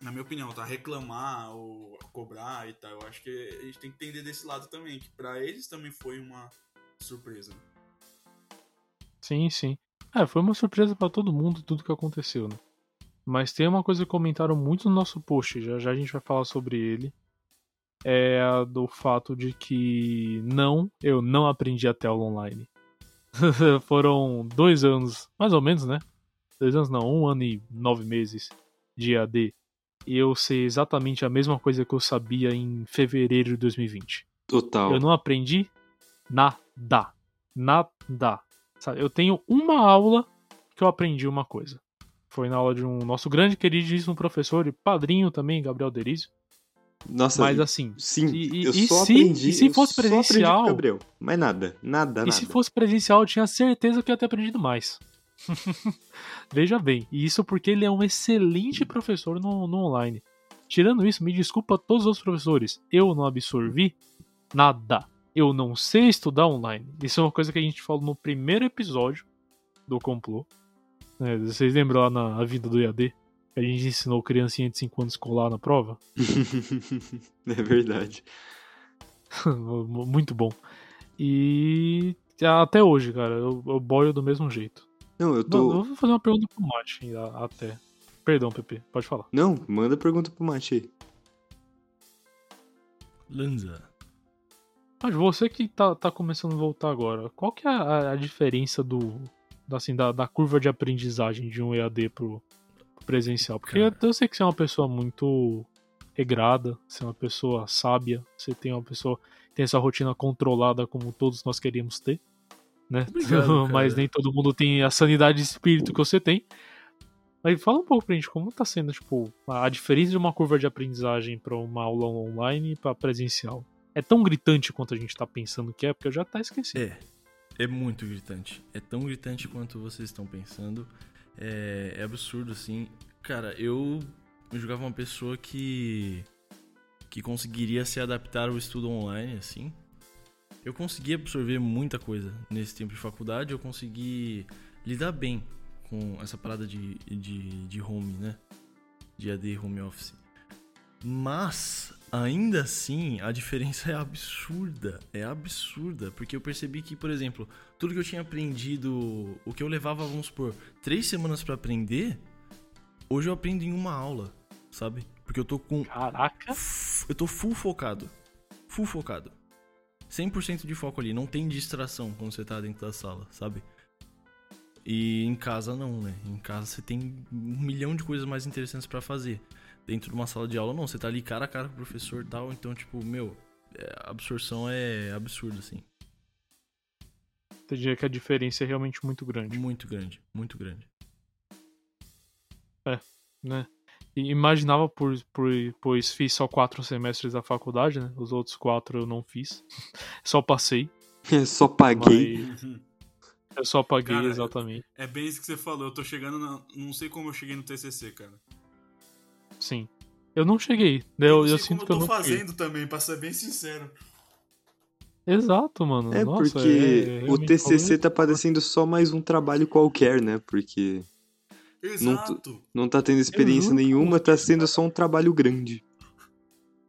na minha opinião, tá? Reclamar ou cobrar e tal. Eu acho que a gente tem que entender desse lado também, que para eles também foi uma surpresa. Sim, sim. É, foi uma surpresa para todo mundo tudo que aconteceu, né? Mas tem uma coisa que comentaram muito no nosso post, já já a gente vai falar sobre ele. É a do fato de que não, eu não aprendi até o online. Foram dois anos, mais ou menos, né? dois anos não, um ano e nove meses de AD, eu sei exatamente a mesma coisa que eu sabia em fevereiro de 2020. Total. Eu não aprendi nada. Nada. Eu tenho uma aula que eu aprendi uma coisa. Foi na aula de um nosso grande queridíssimo professor e padrinho também, Gabriel Derizio. Nossa, mas assim. Sim, e, eu e só se, aprendi. E se fosse presencial. Gabriel, mas nada, nada, e nada. se fosse presencial, eu tinha certeza que eu ia ter aprendido mais. Veja bem, e isso porque ele é um excelente professor no, no online. Tirando isso, me desculpa a todos os professores, eu não absorvi nada. Eu não sei estudar online. Isso é uma coisa que a gente falou no primeiro episódio do Complô. É, vocês lembram lá na vida do IAD? Que a gente ensinou criancinha de 5 anos colar na prova. é verdade. Muito bom. E até hoje, cara, eu, eu boio do mesmo jeito. Não, eu tô. Eu vou fazer uma pergunta pro Mate até. Perdão, Pepe, pode falar. Não, manda pergunta pro Mate aí. Lanza. Mas você que tá, tá começando a voltar agora, qual que é a, a diferença do. Assim, da, da, curva de aprendizagem de um EAD pro, pro presencial? Porque eu, eu sei que você é uma pessoa muito regrada, você é uma pessoa sábia, você tem uma pessoa tem essa rotina controlada como todos nós queríamos ter, né? Obrigado, Mas nem todo mundo tem a sanidade de espírito que você tem. Mas fala um pouco pra gente como tá sendo, tipo, a diferença de uma curva de aprendizagem para uma aula online pra presencial. É tão gritante quanto a gente tá pensando que é, porque eu já tá esquecido. É. É muito gritante. É tão gritante quanto vocês estão pensando. É, é absurdo, assim. Cara, eu, eu jogava uma pessoa que que conseguiria se adaptar ao estudo online, assim. Eu consegui absorver muita coisa nesse tempo de faculdade, eu consegui lidar bem com essa parada de, de, de home, né? De AD home office. Mas, ainda assim, a diferença é absurda. É absurda. Porque eu percebi que, por exemplo, tudo que eu tinha aprendido, o que eu levava, vamos supor, três semanas para aprender, hoje eu aprendo em uma aula, sabe? Porque eu tô com. Caraca! Eu tô full focado. Full focado. 100% de foco ali. Não tem distração quando você tá dentro da sala, sabe? E em casa não, né? Em casa você tem um milhão de coisas mais interessantes para fazer. Dentro de uma sala de aula, não. Você tá ali cara a cara com o professor e tal. Então, tipo, meu, a absorção é absurda, assim. Eu diria que a diferença é realmente muito grande. Muito grande, muito grande. É, né? E imaginava, por, por, pois fiz só quatro semestres da faculdade, né? Os outros quatro eu não fiz. Só passei. só paguei. Mas... Eu só paguei, Cara, exatamente. É bem isso que você falou. Eu tô chegando na... Não sei como eu cheguei no TCC, cara. Sim. Eu não cheguei. Eu, eu, eu, sei sinto como que eu eu tô não fazendo cheguei. também, pra ser bem sincero. Exato, mano. É Nossa, porque é, o realmente TCC tá parecendo só mais um trabalho qualquer, né? Porque Não Exato. não tá tendo experiência nenhuma, tá sendo só um trabalho grande.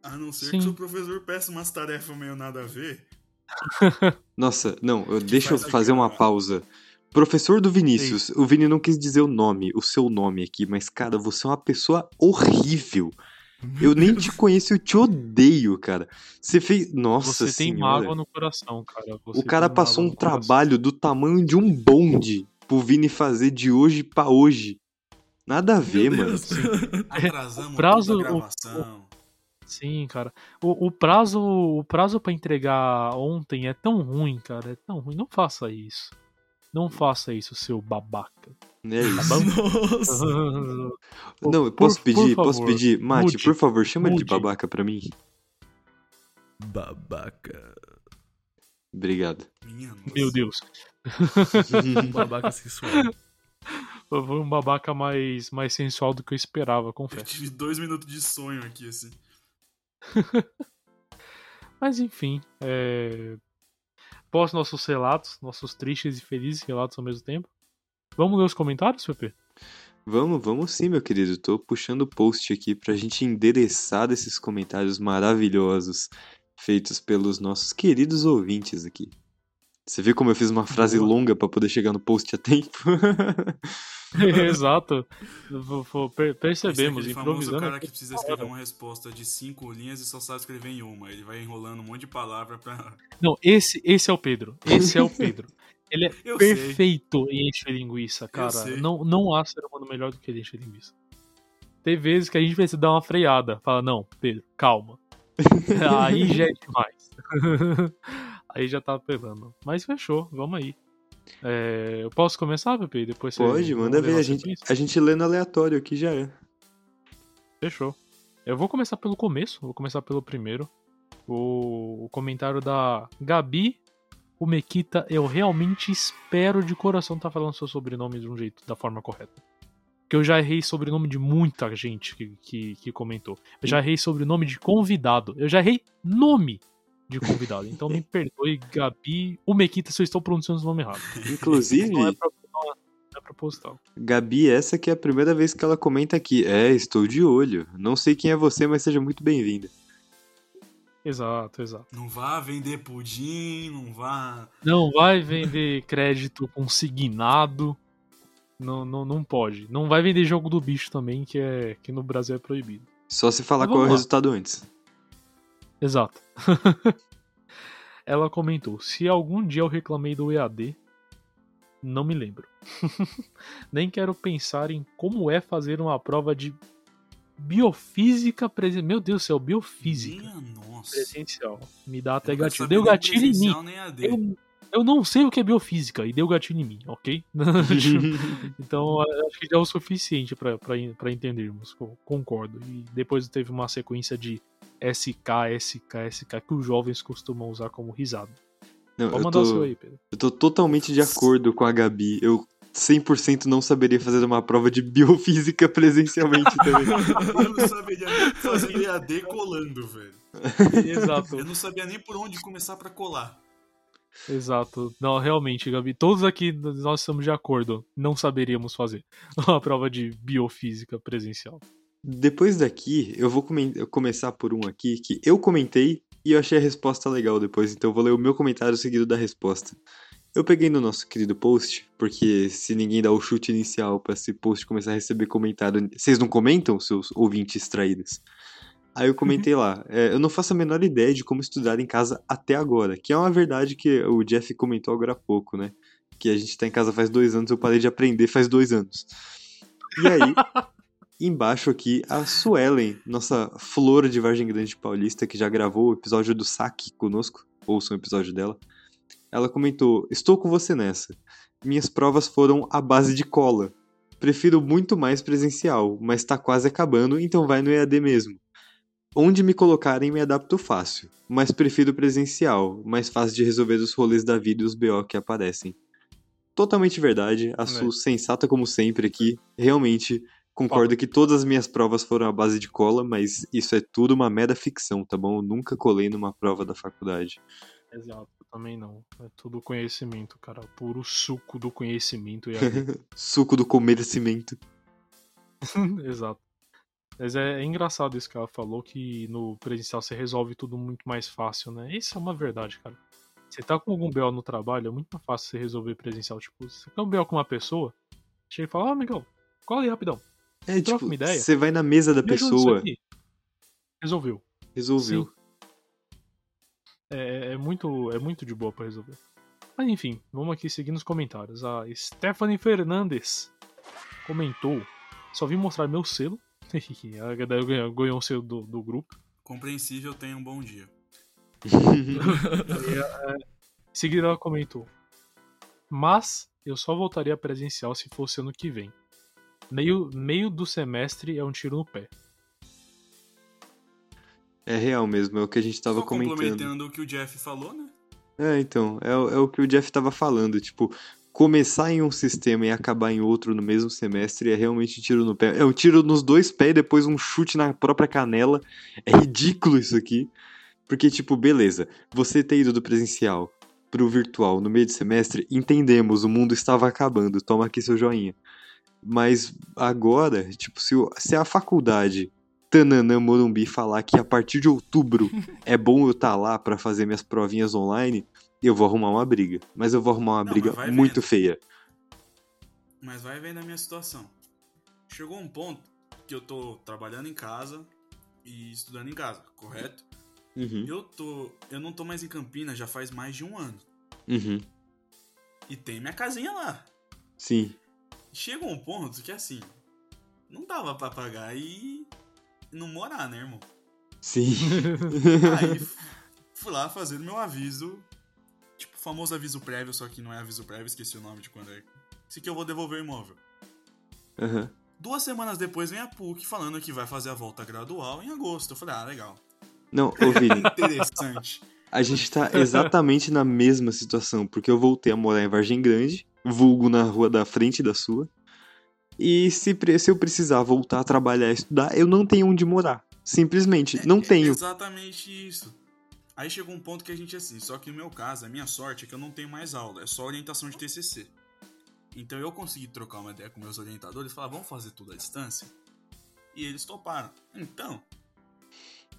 A não ser Sim. que seu professor peça umas tarefas meio nada a ver. Nossa, não, eu, deixa eu fazer uma pausa. Professor do Vinícius, o Vini não quis dizer o nome, o seu nome aqui, mas cara, você é uma pessoa horrível. Eu nem te conheço, eu te odeio, cara. Você fez. Nossa Você tem senhora. mágoa no coração, cara. Você O cara tem passou um no coração. trabalho do tamanho de um bonde pro Vini fazer de hoje pra hoje. Nada a ver, Meu mano. Deus. Atrasamos prazo- a o- gravação. Sim, cara. O, o prazo o prazo para entregar ontem é tão ruim, cara. É tão ruim. Não faça isso. Não faça isso, seu babaca. É isso. Nossa. Não, eu Por- posso por pedir, posso favor, pedir. Mate, mude, por favor, chama ele de mude. babaca pra mim. Babaca. Obrigado. Meu Deus. Babaca sexual. Foi um babaca mais, mais sensual do que eu esperava, Eu confesso. tive dois minutos de sonho aqui, assim. Mas enfim, é... nossos relatos, nossos tristes e felizes relatos ao mesmo tempo, vamos ler os comentários, Pepe? Vamos, vamos sim, meu querido. Tô puxando o post aqui pra gente endereçar esses comentários maravilhosos feitos pelos nossos queridos ouvintes aqui. Você viu como eu fiz uma frase Boa. longa pra poder chegar no post a tempo? Exato. É Percebemos, famoso improvisando. cara aqui. que precisa escrever uma resposta de cinco linhas e só sabe escrever em uma. Ele vai enrolando um monte de palavra pra. Não, esse, esse é o Pedro. Esse é o Pedro. Ele é Eu sei. perfeito em encher linguiça, cara. sei. Não, não há ser humano melhor do que ele encher linguiça. Tem vezes que a gente precisa dar uma freada. Fala, não, Pedro, calma. aí já é demais. Aí já tá apelando. Mas fechou, vamos aí. É, eu posso começar, Pepe? Depois você- Pode, manda ver. A gente, a gente lê no aleatório aqui já é. Fechou. Eu vou começar pelo começo, vou começar pelo primeiro. O, o comentário da Gabi. O Mequita, eu realmente espero de coração estar falando seu sobrenome de um jeito, da forma correta. Porque eu já errei sobrenome de muita gente que, que, que comentou. Eu já errei sobrenome de convidado. Eu já errei nome de convidado. Então me perdoe, Gabi. O Mequita, se eu estou pronunciando o nome errado. Inclusive, Não é não é proposital. Gabi, essa que é a primeira vez que ela comenta aqui. É, estou de olho. Não sei quem é você, mas seja muito bem-vinda. Exato, exato. Não vá vender pudim, não vá. Não vai vender crédito consignado. Não, não, não pode. Não vai vender jogo do bicho também, que, é, que no Brasil é proibido. Só se falar qual é o resultado antes. Exato. Ela comentou: se algum dia eu reclamei do EAD, não me lembro. Nem quero pensar em como é fazer uma prova de biofísica presencial. Meu Deus do céu, biofísica Minha presencial. Me dá até Eu gatilho. Deu gatilho em mim. Eu, eu não sei o que é biofísica e deu gatilho em mim, ok? então acho que já é o suficiente pra entendermos. co- Concordo. E depois teve uma sequência de SK, SK, SK que os jovens costumam usar como risada. Não, Pode eu, mandar o seu tô, aí, Pedro. eu tô totalmente de acordo com a Gabi. Eu 100% não saberia fazer uma prova de biofísica presencialmente também. Eu não saberia nem fazer EAD colando, velho. Exato, Eu não sabia nem por onde começar pra colar. exato. Não, realmente, Gabi, todos aqui nós estamos de acordo. Não saberíamos fazer uma prova de biofísica presencial. Depois daqui, eu vou eu começar por um aqui que eu comentei e eu achei a resposta legal depois, então eu vou ler o meu comentário seguido da resposta. Eu peguei no nosso querido post, porque se ninguém dá o chute inicial pra esse post começar a receber comentário, vocês não comentam, seus ouvintes traídos? Aí eu comentei lá, é, eu não faço a menor ideia de como estudar em casa até agora, que é uma verdade que o Jeff comentou agora há pouco, né? Que a gente tá em casa faz dois anos, eu parei de aprender faz dois anos. E aí, embaixo aqui, a Suelen, nossa flor de Vargem Grande Paulista, que já gravou o episódio do saque conosco, ouçam o episódio dela. Ela comentou: Estou com você nessa. Minhas provas foram à base de cola. Prefiro muito mais presencial, mas tá quase acabando, então vai no EAD mesmo. Onde me colocarem me adapto fácil, mas prefiro presencial, mais fácil de resolver os rolês da vida e os BO que aparecem. Totalmente verdade, a Su sensata como sempre aqui, realmente concordo que todas as minhas provas foram à base de cola, mas isso é tudo uma mera ficção, tá bom? Eu nunca colei numa prova da faculdade. Exato, também não. É tudo conhecimento, cara. Puro suco do conhecimento. E Suco do comerecimento. Exato. Mas é, é engraçado isso que ela falou, que no presencial você resolve tudo muito mais fácil, né? Isso é uma verdade, cara. Você tá com algum BO no trabalho, é muito mais fácil você resolver presencial. Tipo, você tem um BO com uma pessoa, chega e fala, ó, amigão, cola aí rapidão. É, Troca tipo, uma ideia. você vai na mesa da pessoa. Resolveu. resolveu. É, é muito, é muito de boa pra resolver. Mas enfim, vamos aqui seguir nos comentários. A Stephanie Fernandes comentou: Só vim mostrar meu selo. Ela ganhou, ganhou um selo do, do grupo. Compreensível, tenha um bom dia. Em seguida ela comentou: Mas eu só voltaria presencial se fosse ano que vem. Meio, meio do semestre é um tiro no pé. É real mesmo, é o que a gente tava Só comentando. complementando o que o Jeff falou, né? É, então, é, o- é o que o Jeff tava falando, tipo, começar em um sistema e acabar em outro no mesmo semestre é realmente tiro no pé. É um tiro nos dois pés e depois um chute na própria canela. É ridículo isso aqui. Porque, tipo, beleza, você ter ido do presencial pro virtual no meio de semestre, entendemos, o mundo estava acabando, toma aqui seu joinha. Mas agora, tipo, se, se a faculdade Tananã Morumbi falar que a partir de outubro é bom eu estar lá pra fazer minhas provinhas online, eu vou arrumar uma briga. Mas eu vou arrumar uma Não, briga muito vendo. feia. Mas vai vendo a minha situação. Chegou um ponto que eu tô trabalhando em casa e estudando em casa, correto? Uhum, Eu tô. Eu não tô mais em Campinas já faz mais de um ano. uhum, E tem minha casinha lá. sim. Chegou um ponto que assim. Não dava pra pagar e não morar, né, irmão? Sim. Aí fui lá fazer o meu aviso. Tipo, o famoso aviso prévio, só que não é aviso prévio, esqueci o nome de quando é. Esse que eu vou devolver o imóvel. Aham. Duas semanas depois vem a PUC falando que vai fazer a volta gradual em agosto. Eu falei, ah, legal. Não, ô Vini, Interessante. A gente tá exatamente na mesma situação, porque eu voltei a morar em Vargem Grande, vulgo na rua da frente da sua. E se, se eu precisar voltar a trabalhar e estudar, eu não tenho onde morar. Simplesmente, não É tenho. exatamente isso. Aí chegou um ponto que a gente assim, só que no meu caso, a minha sorte é que eu não tenho mais aula, é só orientação de TCC. Então eu consegui trocar uma ideia com meus orientadores e falar, vamos fazer tudo à distância? E eles toparam. Então,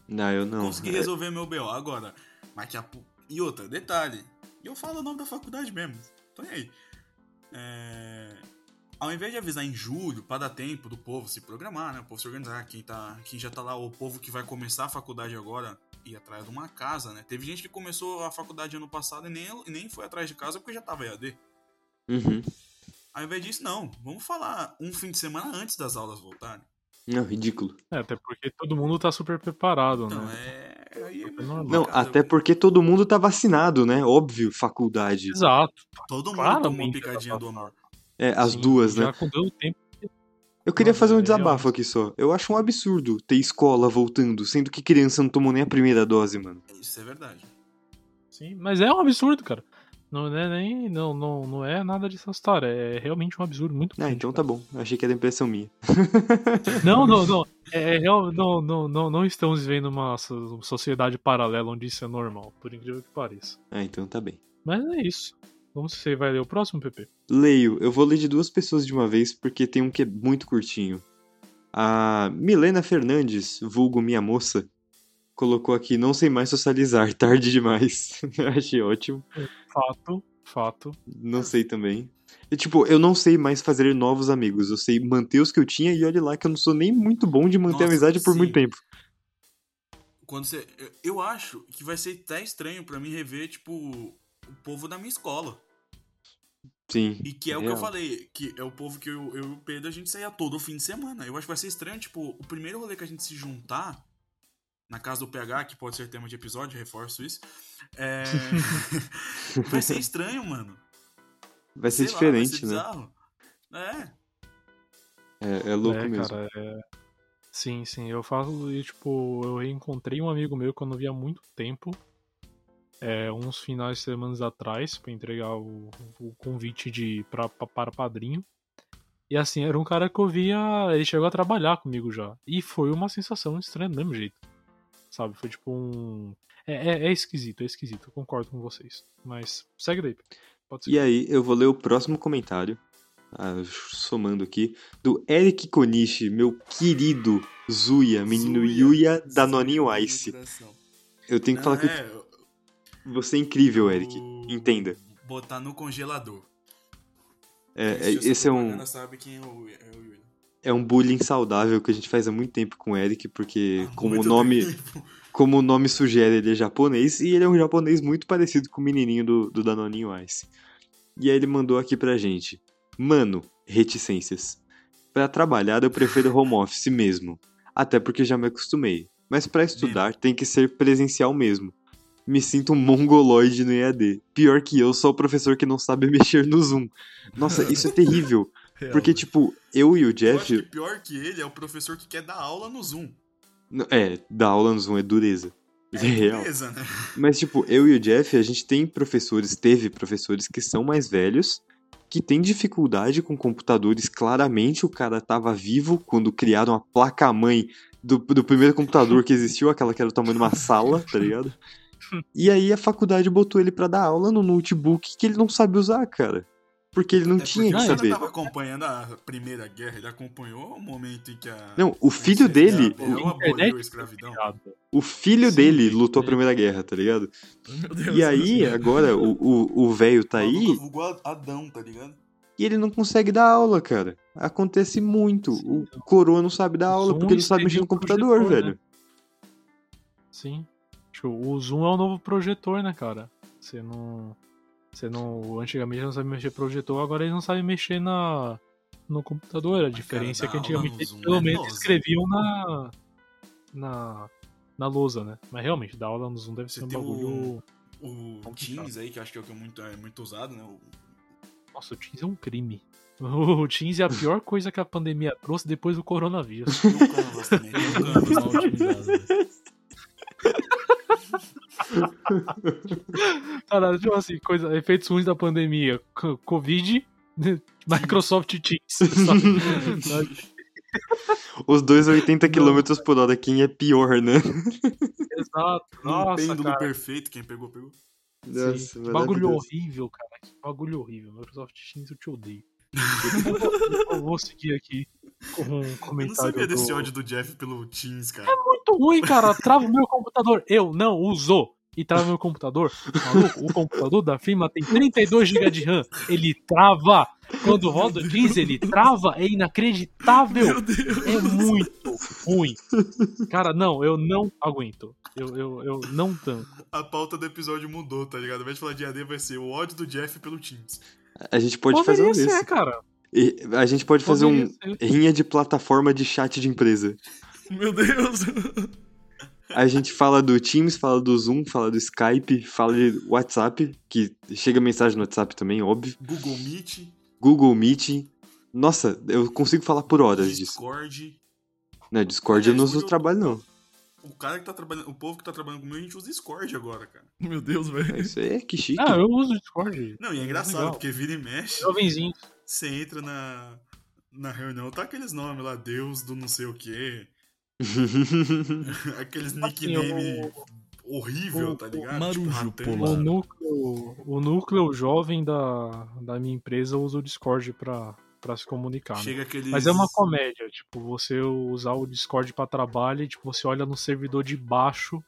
Não, eu não. consegui resolver meu BO. Agora, mas que a... E outra, detalhe. E eu falo o nome da faculdade mesmo. Tô nem aí. É, Ao invés de avisar em julho, pra dar tempo do povo se programar, né? O povo se organizar, quem, tá... quem já tá lá, o povo que vai começar a faculdade agora, ir atrás de uma casa, né? Teve gente que começou a faculdade ano passado e nem, nem foi atrás de casa porque já tava EAD. Uhum. Ao invés disso, não. Vamos falar um fim de semana antes das aulas voltarem. Não, ridículo. É, até porque todo mundo tá super preparado, Então, né? é. Aí é normal. Não, cara, até porque todo mundo tá vacinado, né? Óbvio, faculdade. Exato. Todo mundo Claramente tomou já picadinha tá do amor. É, as Sim, duas, já né? com- deu tempo. Eu queria Nossa, fazer um é desabafo aqui só. Eu acho um absurdo ter escola voltando, sendo que criança não tomou nem a primeira dose, mano. Isso é verdade. Sim, mas é um absurdo, cara. Não é nem. Não, não, não é nada de assustar. É realmente um absurdo muito Ah, então tá bom. Achei que era impressão minha. Não, não, não. É, real- não, não, não, não estamos vivendo uma so- sociedade paralela onde isso é normal, por incrível que pareça. Ah, então tá bem. Mas é isso. Vamos se você vai ler o próximo, PP. Leio, eu vou ler de duas pessoas de uma vez porque tem um que é muito curtinho. A Milena Fernandes, vulgo minha moça, colocou aqui: não sei mais socializar, tarde demais. Achei ótimo. Fato, fato. Não sei também. E, tipo, eu não sei mais fazer novos amigos. Eu sei manter os que eu tinha e olha lá que eu não sou nem muito bom de manter Nossa, amizade por sim. muito tempo. Quando você. eu- acho que vai ser até estranho pra mim rever, tipo, o povo da minha escola. Sim. E que é o que eu falei, que é o povo que eu, eu e o Pedro a gente saía todo fim de semana. Eu acho que vai ser estranho, tipo, o primeiro rolê que a gente se juntar na casa do PH, que pode ser tema de episódio, reforço isso. É... vai ser estranho, mano. Vai ser Sei lá, diferente, vai ser né? bizarro. É. É, é louco é, mesmo. cara, é... Sim, sim. Eu falo, e, tipo, eu reencontrei um amigo meu que eu não via há muito tempo. É, uns finais de semanas atrás, pra entregar o, o convite de pra, pra- para padrinho. E assim, era um cara que eu via. Ele chegou a trabalhar comigo já. E foi uma sensação estranha do mesmo jeito. Sabe? Foi tipo um. É, é, é esquisito, é esquisito. Eu concordo com vocês. Mas segue daí. Pode ser. E aí, eu vou ler o próximo comentário, ah, somando aqui, do Eric Konishi, meu querido Zuya, menino Zuya. Yuya da Noninho Ice. Eu tenho que falar que é, você é incrível, Eric. eu- Entenda. Botar no congelador. É, é, esse é um, sabe quem é o, é o Yuri. É um bullying saudável que a gente faz há muito tempo com o Eric, porque Há como o nome, tempo. como o nome sugere, ele é japonês, e ele é um japonês muito parecido com o menininho do, do Danoninho Ice. E aí ele mandou aqui pra gente. Mano, reticências. Pra trabalhar eu prefiro home office mesmo. Até porque já me acostumei. Mas pra estudar tem que ser presencial mesmo. Me sinto um mongoloide no EAD. Pior que eu, sou o professor que não sabe mexer no Zoom. Nossa, isso é terrível. Real, Porque, tipo, eu e o Eu acho Jeff. que pior que ele é o professor que quer dar aula no Zoom. É, dar aula no Zoom é dureza. É real. Beleza, né? Mas, tipo, eu e o Jeff, a gente tem professores, teve professores que são mais velhos, que têm dificuldade com computadores. Claramente o cara tava vivo quando criaram a placa-mãe do, do primeiro computador que existiu, aquela que era o tamanho de uma sala, tá ligado? E aí a faculdade botou ele pra dar aula no notebook que ele não sabe usar, cara. Porque ele não É tinha que saber. tava acompanhando a Primeira Guerra, ele acompanhou o momento em que a. Não, o filho dele, o- aboliu a escravidão. o filho Sim, dele sim, lutou a sim. Primeira Guerra, tá ligado? Meu Deus, E aí, Deus. agora, o o- o velho tá aí, vulgou Adão, tá ligado? e ele não consegue dar aula, cara. Acontece muito. O coroa não sabe dar aula Zoom porque não sabe mexer no computador, projetor, velho. Sim. Tipo, o Zoom é o novo projetor, né, cara? Você não. Você não. Antigamente não sabia mexer projetor, agora eles não sabem mexer na. No computador. A diferença é que antigamente eles pelo menos nosa. escreviam na. Na. Na lousa, né? Mas realmente, dar aula no Zoom deve Você ser um bagulho. O Complicado. Teams aí, que acho que é o que é muito, é muito usado, né? O- Nossa, o Teams é um crime. O Teams é a pior coisa que a pandemia trouxe depois do coronavírus. O Canvas também. Cara, tipo assim, coisa, efeitos ruins da pandemia. Co- Covid, Microsoft Teams. sabe? Sabe? Os dois 80 km por hora, quem é pior, né? Exato. Nossa, pêndulo cara. perfeito, quem pegou, pegou. Nossa, que bagulho horrível, cara. Que bagulho horrível. Microsoft Teams, eu te odeio. Eu vou seguir aqui com um Eu não comentário. sabia desse do- ódio do Jeff pelo Teams, cara. muito ruim, cara. Trava o meu computador. Eu não uso. E trava meu computador. Maluco, o computador da firma tem 32 GB de RAM. Ele trava. Quando roda o Teams, ele trava. É inacreditável. É muito ruim. Cara, não, eu não aguento. Eu, eu, eu não tanco. A pauta do episódio mudou, tá ligado? Ao invés de falar de AD, vai ser o ódio do Jeff pelo Teams. A gente pode fazer um Poderia ser, desse. cara. E A gente pode fazer um Poderia ser. rinha de plataforma de chat de empresa. Meu Deus. A gente fala do Teams, fala do Zoom, fala do Skype, fala de WhatsApp, que chega mensagem no WhatsApp também, óbvio. Google Meet, Google Meet. Nossa, eu consigo falar por horas disso. Discord. Não, Discord eu não uso trabalho, não. O cara que tá trabalhando, o povo que tá trabalhando comigo, a gente usa Discord agora, cara. Meu Deus, velho. Isso aí é que chique. Ah, eu uso Discord. Não, e é engraçado, Legal. porque vira e mexe, Jovenzinho. você entra na, na reunião, tá aqueles nomes lá, Deus do não sei o quê, aqueles Assim, nickname horrível, o- tá ligado? Marujo polar. O núcleo, o núcleo jovem da, da minha empresa usa o Discord pra, pra se comunicar. né? Aqueles... Mas é uma comédia, tipo, você usar o Discord pra trabalho e tipo, você olha no servidor de baixo,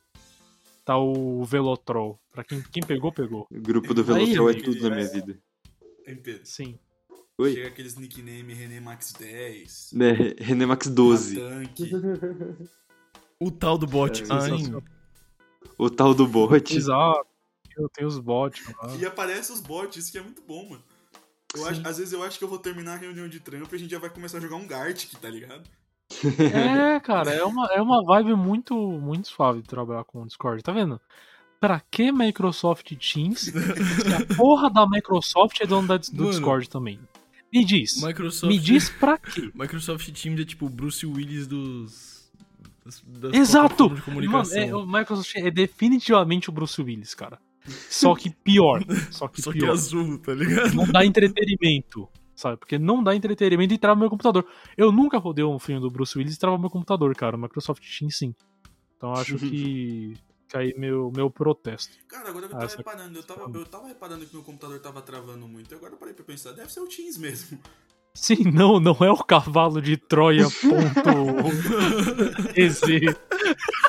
tá o Velotrol. Pra quem, quem pegou, pegou. O grupo do Aí, Velotrol é amigo, tudo na minha é. vida. Pedro? Sim. Oi? Chega aqueles nickname René Max 10, Né, René Max 12. Tanque. O tal do bot. É, Ai. O tal do bot. Exato. Eu tenho os bots. E aparece os bots, isso que é muito bom, mano. Eu acho, às vezes eu acho que eu vou terminar a reunião de trampo e a gente já vai começar a jogar um Gartic, tá ligado? É, cara, é uma, é uma vibe muito, muito suave de trabalhar com o Discord, tá vendo? Pra que Microsoft Teams? se a porra da Microsoft é dona do Mano. Discord também. Me diz. Microsoft. Me diz pra quê? Microsoft Teams é tipo o Bruce Willis dos. das- das Exato! De Mano, comunicação. é, o Microsoft é definitivamente o Bruce Willis, cara. Só que pior. Só que Só que pior. azul, tá ligado? Não dá entretenimento. Sabe? Porque não dá entretenimento e trava meu computador. Eu nunca rodei um filme do Bruce Willis e trava meu computador, cara. O Microsoft Teams sim. Então acho que. Que aí meu, meu protesto. Cara, agora eu tava essa- reparando, eu tava, eu tava reparando que meu computador tava travando muito. Agora eu parei pra pensar, deve ser o Teams mesmo. Sim, não, não é o cavalo de Troia. Ponto.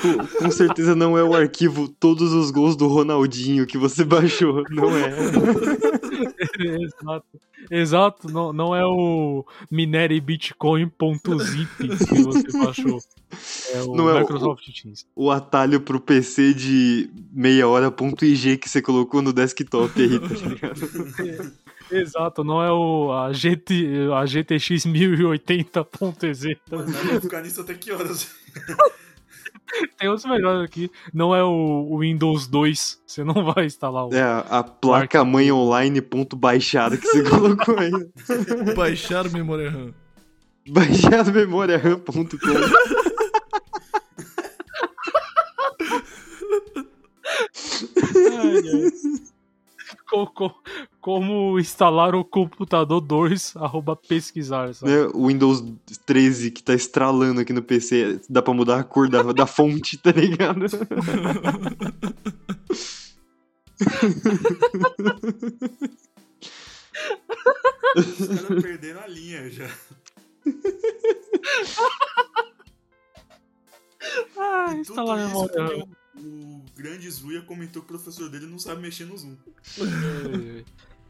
Com, com certeza não é o arquivo todos os gols do Ronaldinho que você baixou. Não é. Exato. Exato, não, não é o minerebitcoin.zip que você baixou. É o Não é o- Microsoft Teams. O atalho pro PC de meia hora.ig que você colocou no desktop aí, tá ligado? Exato, não é o a, GT, a GTX 1080.exe. Mano, dá pra ficar nisso até que horas? Tem outros melhores aqui. Não é o, o Windows 2. Você não vai instalar o. É a, placa mãe online ponto baixada que você colocou aí. Baixar memória RAM. Baixado memória RAM.com. Ai, ai. Co- co- Como instalar o computador 2, arroba pesquisar, sabe? O Windows 13 que tá estralando aqui no PC, dá pra mudar a cor da, da fonte, tá ligado? Os caras perderam a linha já. Ah, instalar isso memória. o grande Zuya comentou que o professor dele não sabe mexer no Zoom.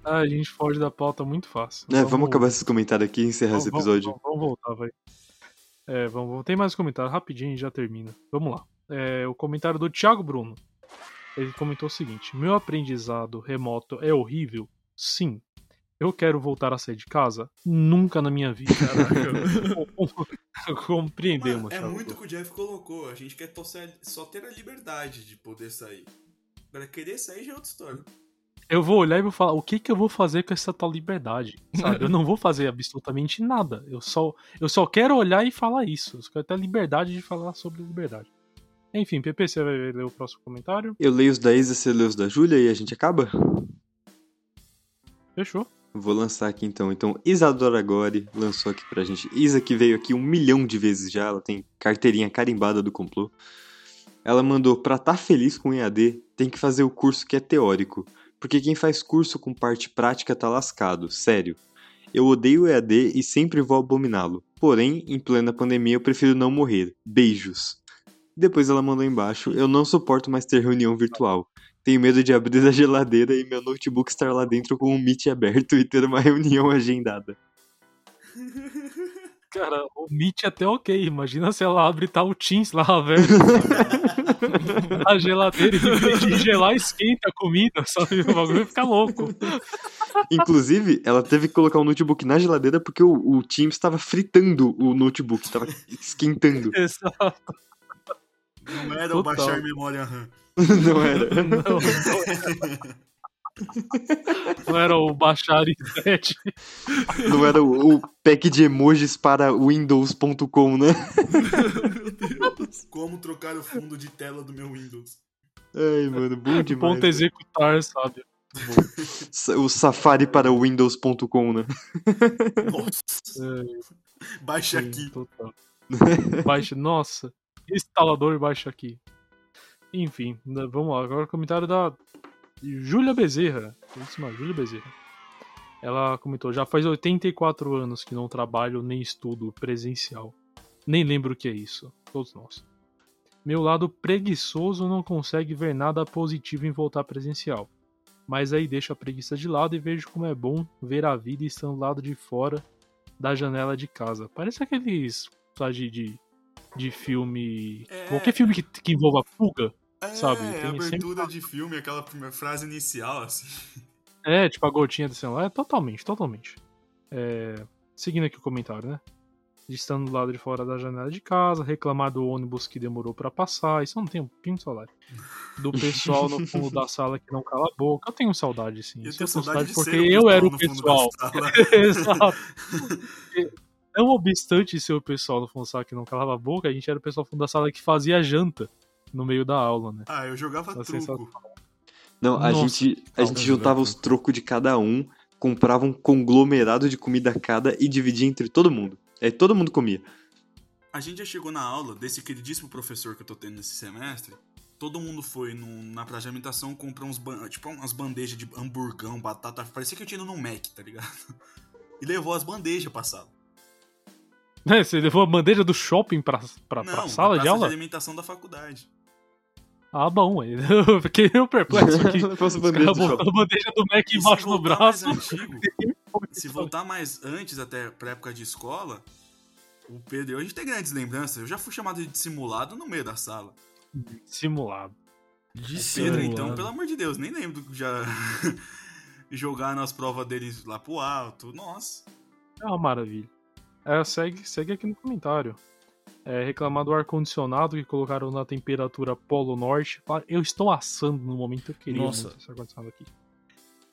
Ah, a gente foge da pauta muito fácil. É, vamos acabar esses comentários aqui e encerrar esse Vamos- episódio. Vamos, vamos voltar, vai. É, vamos, vamos- tem mais comentário, rapidinho e já termina. Vamos lá. É, o comentário do Thiago Bruno. Ele comentou o seguinte: Meu aprendizado remoto é horrível? Sim. Eu quero voltar a sair de casa? Nunca na minha vida. Compreendemos, Mano, é Thiago muito o que o Jeff colocou. A gente quer torcer- só ter a liberdade de poder sair. Agora, querer sair já é outra história. Eu vou olhar e vou falar: o que, que eu vou fazer com essa tal liberdade? Sabe? Eu não vou fazer absolutamente nada. Eu só, eu só quero olhar e falar isso. Eu só quero ter a liberdade de falar sobre liberdade. Enfim, PP, você vai ler o próximo comentário? Eu leio os da Isa, você lê os da Júlia e a gente acaba? Fechou. Vou lançar aqui então. Então, Isadora Gore lançou aqui pra gente. Isa que veio aqui um milhão de vezes já, ela tem carteirinha carimbada do complô. Ela mandou pra tá feliz com EAD, tem que fazer o curso que é teórico. Porque quem faz curso com parte prática tá lascado, sério. Eu odeio EAD e sempre vou abominá-lo. Porém, em plena pandemia eu prefiro não morrer. Beijos. Depois ela mandou embaixo: Eu não suporto mais ter reunião virtual. Tenho medo de abrir a geladeira e meu notebook estar lá dentro com o Meet aberto e ter uma reunião agendada. Cara, o Meet é até ok. Imagina se ela abre e tá o Teams lá aberto. a geladeira, de gelar, esquenta a comida, sabe? O bagulho fica louco. Inclusive, ela teve que colocar o notebook na geladeira porque o, o Teams estava fritando o notebook, estava esquentando. Exato. Não era o baixar memória RAM. Não era. Não, não, não era o baixar em 7. Não era o, o pack de emojis para Windows.com, né? Como trocar o fundo de tela do meu Windows. Ai, mano, bom demais. Ponto né? executar, sabe? Sa- O Safari para Windows.com, né? Nossa. É, Baixa sim, aqui. total. Baixa, nossa, instalador baixa aqui. Enfim, né, vamos lá. Agora o comentário da Júlia Bezerra. Mano, Júlia Bezerra. Ela comentou: já faz 84 anos que não trabalho nem estudo presencial. Nem lembro o que é isso. Todos nós. Meu lado preguiçoso não consegue ver nada positivo em voltar presencial. Mas aí deixo a preguiça de lado e vejo como é bom ver a vida estando do lado de fora da janela de casa. Parece aqueles sabe, de, de, de filme. É. Qualquer filme que, que envolva fuga. É, Sabe, a tem abertura de filme, aquela primeira frase inicial, assim. É, tipo a gotinha do celular. É totalmente, totalmente. É, seguindo aqui o comentário, né? De estando do lado de fora da janela de casa, reclamar do ônibus que demorou pra passar. Isso eu não tenho um de saudade. Do pessoal no fundo da sala que não cala a boca. Eu tenho saudade, sim. Eu Isso tenho eu saudade de porque eu era o pessoal. Exato. Não obstante ser o pessoal no fundo da sala que não calava a boca, a gente era o pessoal no fundo da sala que fazia janta no meio da aula, né? Ah, eu jogava truco. sensacional. Não, a Nossa, gente, a não, gente não juntava os trocos de cada um, comprava um conglomerado de comida cada e dividia entre todo mundo. Aí todo mundo comia. A gente já chegou na aula desse queridíssimo professor que eu tô tendo nesse semestre. Todo mundo foi no- na praça de alimentação comprar uns tipo umas bandejas de hamburgão, batata. Parecia que eu tinha ido num Mac, tá ligado? E levou as bandejas pra sala. É, Você levou a bandeja do shopping pra, pra, Não, pra sala de aula? de alimentação da faculdade. Ah, bom. Eu fiquei meio perplexo aqui. Fosse Os bandeja a bandeja do Mac E embaixo do braço. antigo, se voltar mais antes, até pra época de escola, o Pedro, a gente tem grandes lembranças. Eu já fui chamado de dissimulado no meio da sala. Simulado. De O Pedro, simulado. então, pelo amor de Deus, nem lembro de já jogar nas provas deles lá pro alto. Nossa. É uma maravilha. É, segue, segue aqui no comentário. É, reclamar do ar-condicionado que colocaram na temperatura Polo Norte. Eu estou assando no momento, eu queria Nossa. muito esse ar-condicionado aqui.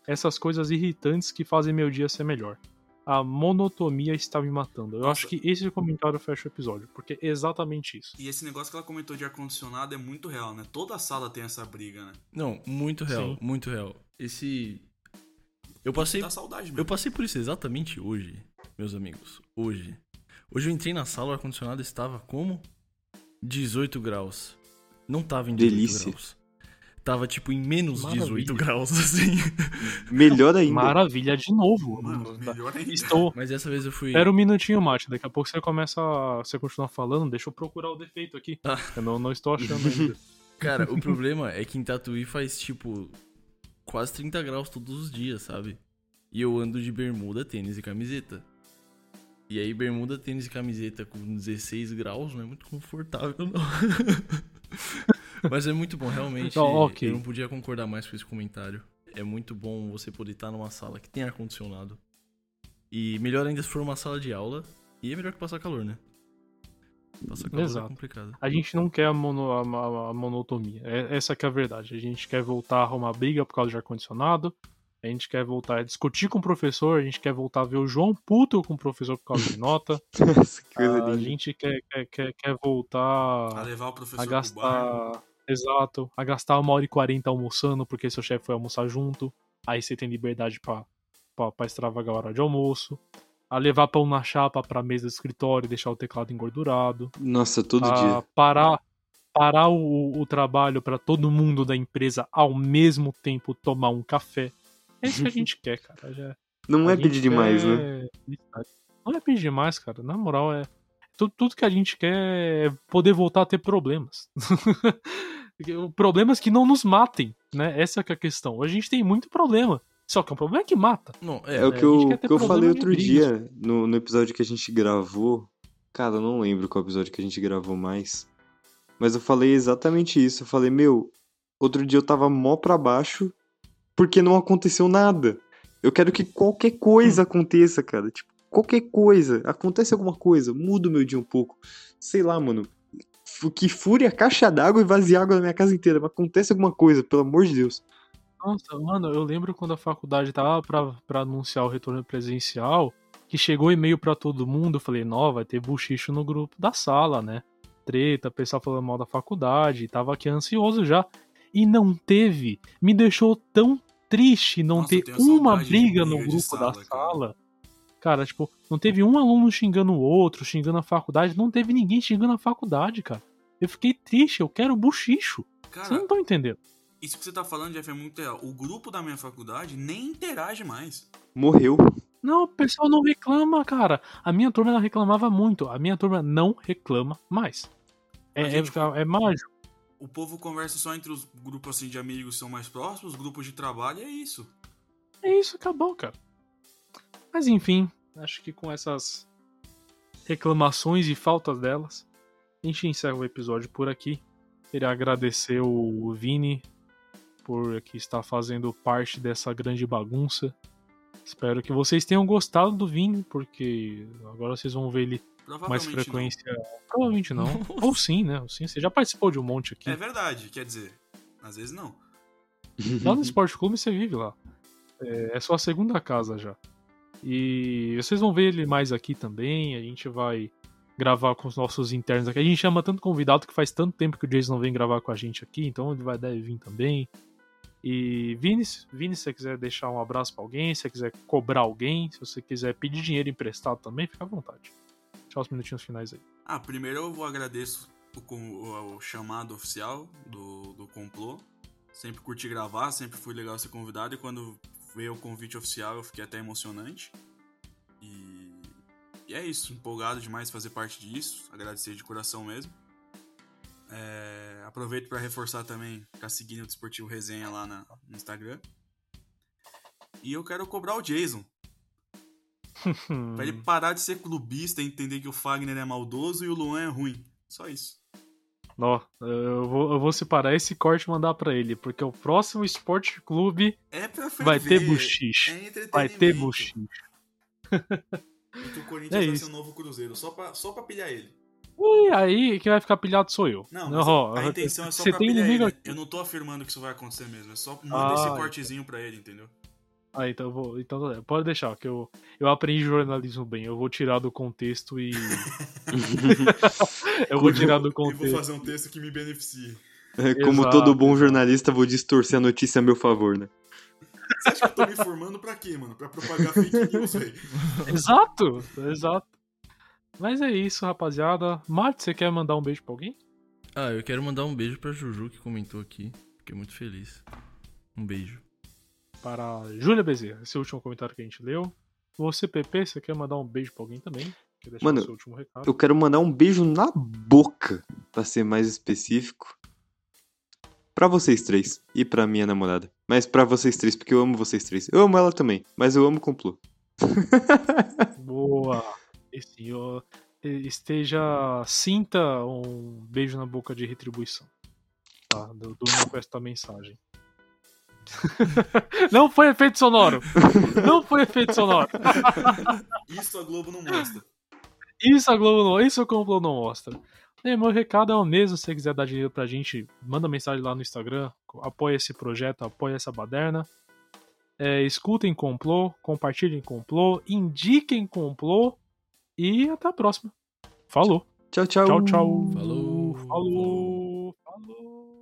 Essas coisas irritantes que fazem meu dia ser melhor. A monotonia está me matando. Eu Nossa. acho que esse comentário fecha o episódio, porque é exatamente isso. E esse negócio que ela comentou de ar-condicionado é muito real, né? Toda sala tem essa briga, né? Não, muito real, Sim. muito real. Esse. Eu passei. Dá saudade Eu mesmo. passei por isso exatamente hoje, meus amigos. Hoje. Hoje eu entrei na sala, o ar-condicionado estava como? 18 graus. Não tava em 18 Delícia. graus. Tava tipo em menos Maravilha. 18 graus, assim. Melhor ainda. Maravilha de novo. Mano, melhor ainda. Estou. Mas dessa vez eu fui. Espera um minutinho, Mate. Daqui a pouco você começa. a- Você continua falando. Deixa eu procurar o defeito aqui. Ah. Eu não, não estou achando ainda. Cara, o problema é que em Tatuí faz tipo quase 30 graus todos os dias, sabe? E eu ando de bermuda, tênis e camiseta. E aí, bermuda, tênis e camiseta com 16 graus não é muito confortável, não. Mas é muito bom, realmente. Tá, ok. Eu não podia concordar mais com esse comentário. É muito bom você poder estar numa sala que tem ar-condicionado. E melhor ainda se for uma sala de aula. E é melhor que passar calor, né? Passar calor Exato. é complicado. A gente não quer a, mono- a- a- a monotonia. É- essa que é a verdade. A gente quer voltar a arrumar briga por causa de ar-condicionado. A gente quer voltar a discutir com o professor. A gente quer voltar a ver o João puto com o professor por causa de nota. Nossa, que coisa a linda. gente quer, quer, quer, quer A voltar levar o professor a gastar. Exato. A gastar uma hora e quarenta almoçando porque seu chefe foi almoçar junto. Aí você tem liberdade pra, pra, pra extravagar a hora de almoço. A levar pão na chapa pra mesa do escritório e deixar o teclado engordurado. Nossa, todo a dia. parar, parar o, o trabalho para todo mundo da empresa ao mesmo tempo tomar um café. É isso que a gente quer, cara. Já, Não a é pedir demais, quer né? Não é pedir demais, cara. Na moral, é. Tudo, tudo que a gente quer é poder voltar a ter problemas. problemas que não nos matem, né? Essa que é a questão. A gente tem muito problema. Só que é um problema que mata. Não, é, É o É, que eu, que eu falei outro dia no, no episódio que a gente gravou. Cara, eu não lembro qual episódio que a gente gravou mais. Mas eu falei exatamente isso. Eu falei, meu, outro dia eu tava mó pra baixo porque não aconteceu nada. Eu quero que qualquer Hum. coisa aconteça, cara. Tipo, qualquer coisa. Acontece alguma coisa, muda o meu dia um pouco. Sei lá, mano. Que fure a caixa d'água e vazie água na minha casa inteira. Mas acontece alguma coisa, pelo amor de Deus. Nossa, mano, eu lembro quando a faculdade tava pra, pra anunciar o retorno presencial, que chegou e-mail pra todo mundo, eu falei, não, vai ter buchicho no grupo da sala, né? Treta, pessoal falando mal da faculdade, tava aqui ansioso já. E não teve. Me deixou tão triste não Nossa, ter uma briga no grupo da sala, cara. sala. Cara, tipo, não teve um aluno xingando o outro, xingando a faculdade, não teve ninguém xingando a faculdade, cara. Eu fiquei triste, eu quero buchicho. Vocês não Cara, estão entendendo. isso que você tá falando, Jeff, é muito real. O grupo da minha faculdade nem interage mais. Morreu. Não, o pessoal não reclama, cara. A minha turma ela reclamava muito. A minha turma não reclama mais. É, A gente- é, é mágico. O povo conversa só entre os grupos assim de amigos que são mais próximos, os grupos de trabalho, é isso. É isso, acabou, cara. Mas enfim, acho que com essas reclamações e faltas delas, a gente encerra o episódio por aqui. Queria agradecer o Vini por aqui estar fazendo parte dessa grande bagunça. Espero que vocês tenham gostado do Vini, porque agora vocês vão ver ele mais frequência. Provavelmente não. Ou sim, né? Ou sim, você já participou de um monte aqui. não. É verdade, quer dizer, às vezes não. Lá no Esporte Clube você vive lá. É, é sua segunda casa já. E vocês vão ver ele mais aqui também. A gente vai gravar com os nossos internos aqui. A gente chama tanto convidado que faz tanto tempo que o Jason não vem gravar com a gente aqui, então ele vai deve vir também. E Vini, Vini, se você quiser deixar um abraço pra alguém, se você quiser cobrar alguém, se você quiser pedir dinheiro emprestado também, fica à vontade. Deixa os minutinhos finais aí. Ah, primeiro eu vou agradeço o, o- o chamado oficial do, do complô. Sempre curti gravar, sempre fui legal ser convidado e quando veio o convite oficial eu fiquei até emocionante. E, e é isso, empolgado demais fazer parte disso, agradecer de coração mesmo. É, aproveito para reforçar também, ficar seguindo o Desportivo Resenha lá na- no Instagram. E eu quero cobrar o Jason. Pra ele parar de ser clubista e entender que o Fagner é maldoso e o Luan é ruim. Só isso. Ó, eu vou, eu vou separar esse corte e mandar pra ele, porque o próximo Esporte Clube É vai ter buchiche. É. Vai ter buchiche. Que o Corinthians É vai isso. ser o novo Cruzeiro, só pra, só pra pilhar ele. E aí, quem vai ficar pilhado sou eu. Não, mas Ó, a intenção é só você pra tem pilhar inimigo ele. aqui. Eu não tô afirmando que isso vai acontecer mesmo. É só manda esse Ah, cortezinho pra ele, entendeu? Ah, então eu vou. Então, tá, pode deixar, que eu, eu aprendi jornalismo bem. Eu vou tirar do contexto e. eu vou tirar do E vou contexto. fazer um texto que me beneficie. É, Como Exato, todo bom jornalista, vou distorcer a notícia a meu favor, né? Você acha que eu tô me informando pra quê, mano? Pra propagar fake news, velho? Exato, exato. Mas é isso, rapaziada. Mate, você quer mandar um beijo pra alguém? Ah, eu quero mandar um beijo pra Juju que comentou aqui. Fiquei muito feliz. Um beijo. Para Júlia Bezerra, esse é o último comentário que a gente leu. Você, PP, você quer mandar um beijo pra alguém também? Quer deixar Mano, o seu último recado? Eu quero mandar um beijo na boca, pra ser mais específico. Pra vocês três e pra minha namorada. Mas pra vocês três, porque eu amo vocês três. Eu amo ela também, mas eu amo o complô. Boa. Esse, ó, esteja. Sinta um beijo na boca de retribuição. Tá? Do, do com esta mensagem. Não foi efeito sonoro! Não foi efeito sonoro! Isso a Globo não mostra. Isso a Globo não, isso o complô não mostra. E meu recado é o mesmo, se você quiser dar dinheiro pra gente, manda mensagem lá no Instagram, apoia esse projeto, apoia essa baderna. É, escutem complô, compartilhem complô, indiquem complô e até a próxima. Falou. Tchau, tchau. Tchau, tchau. Falou. Falou. Falou.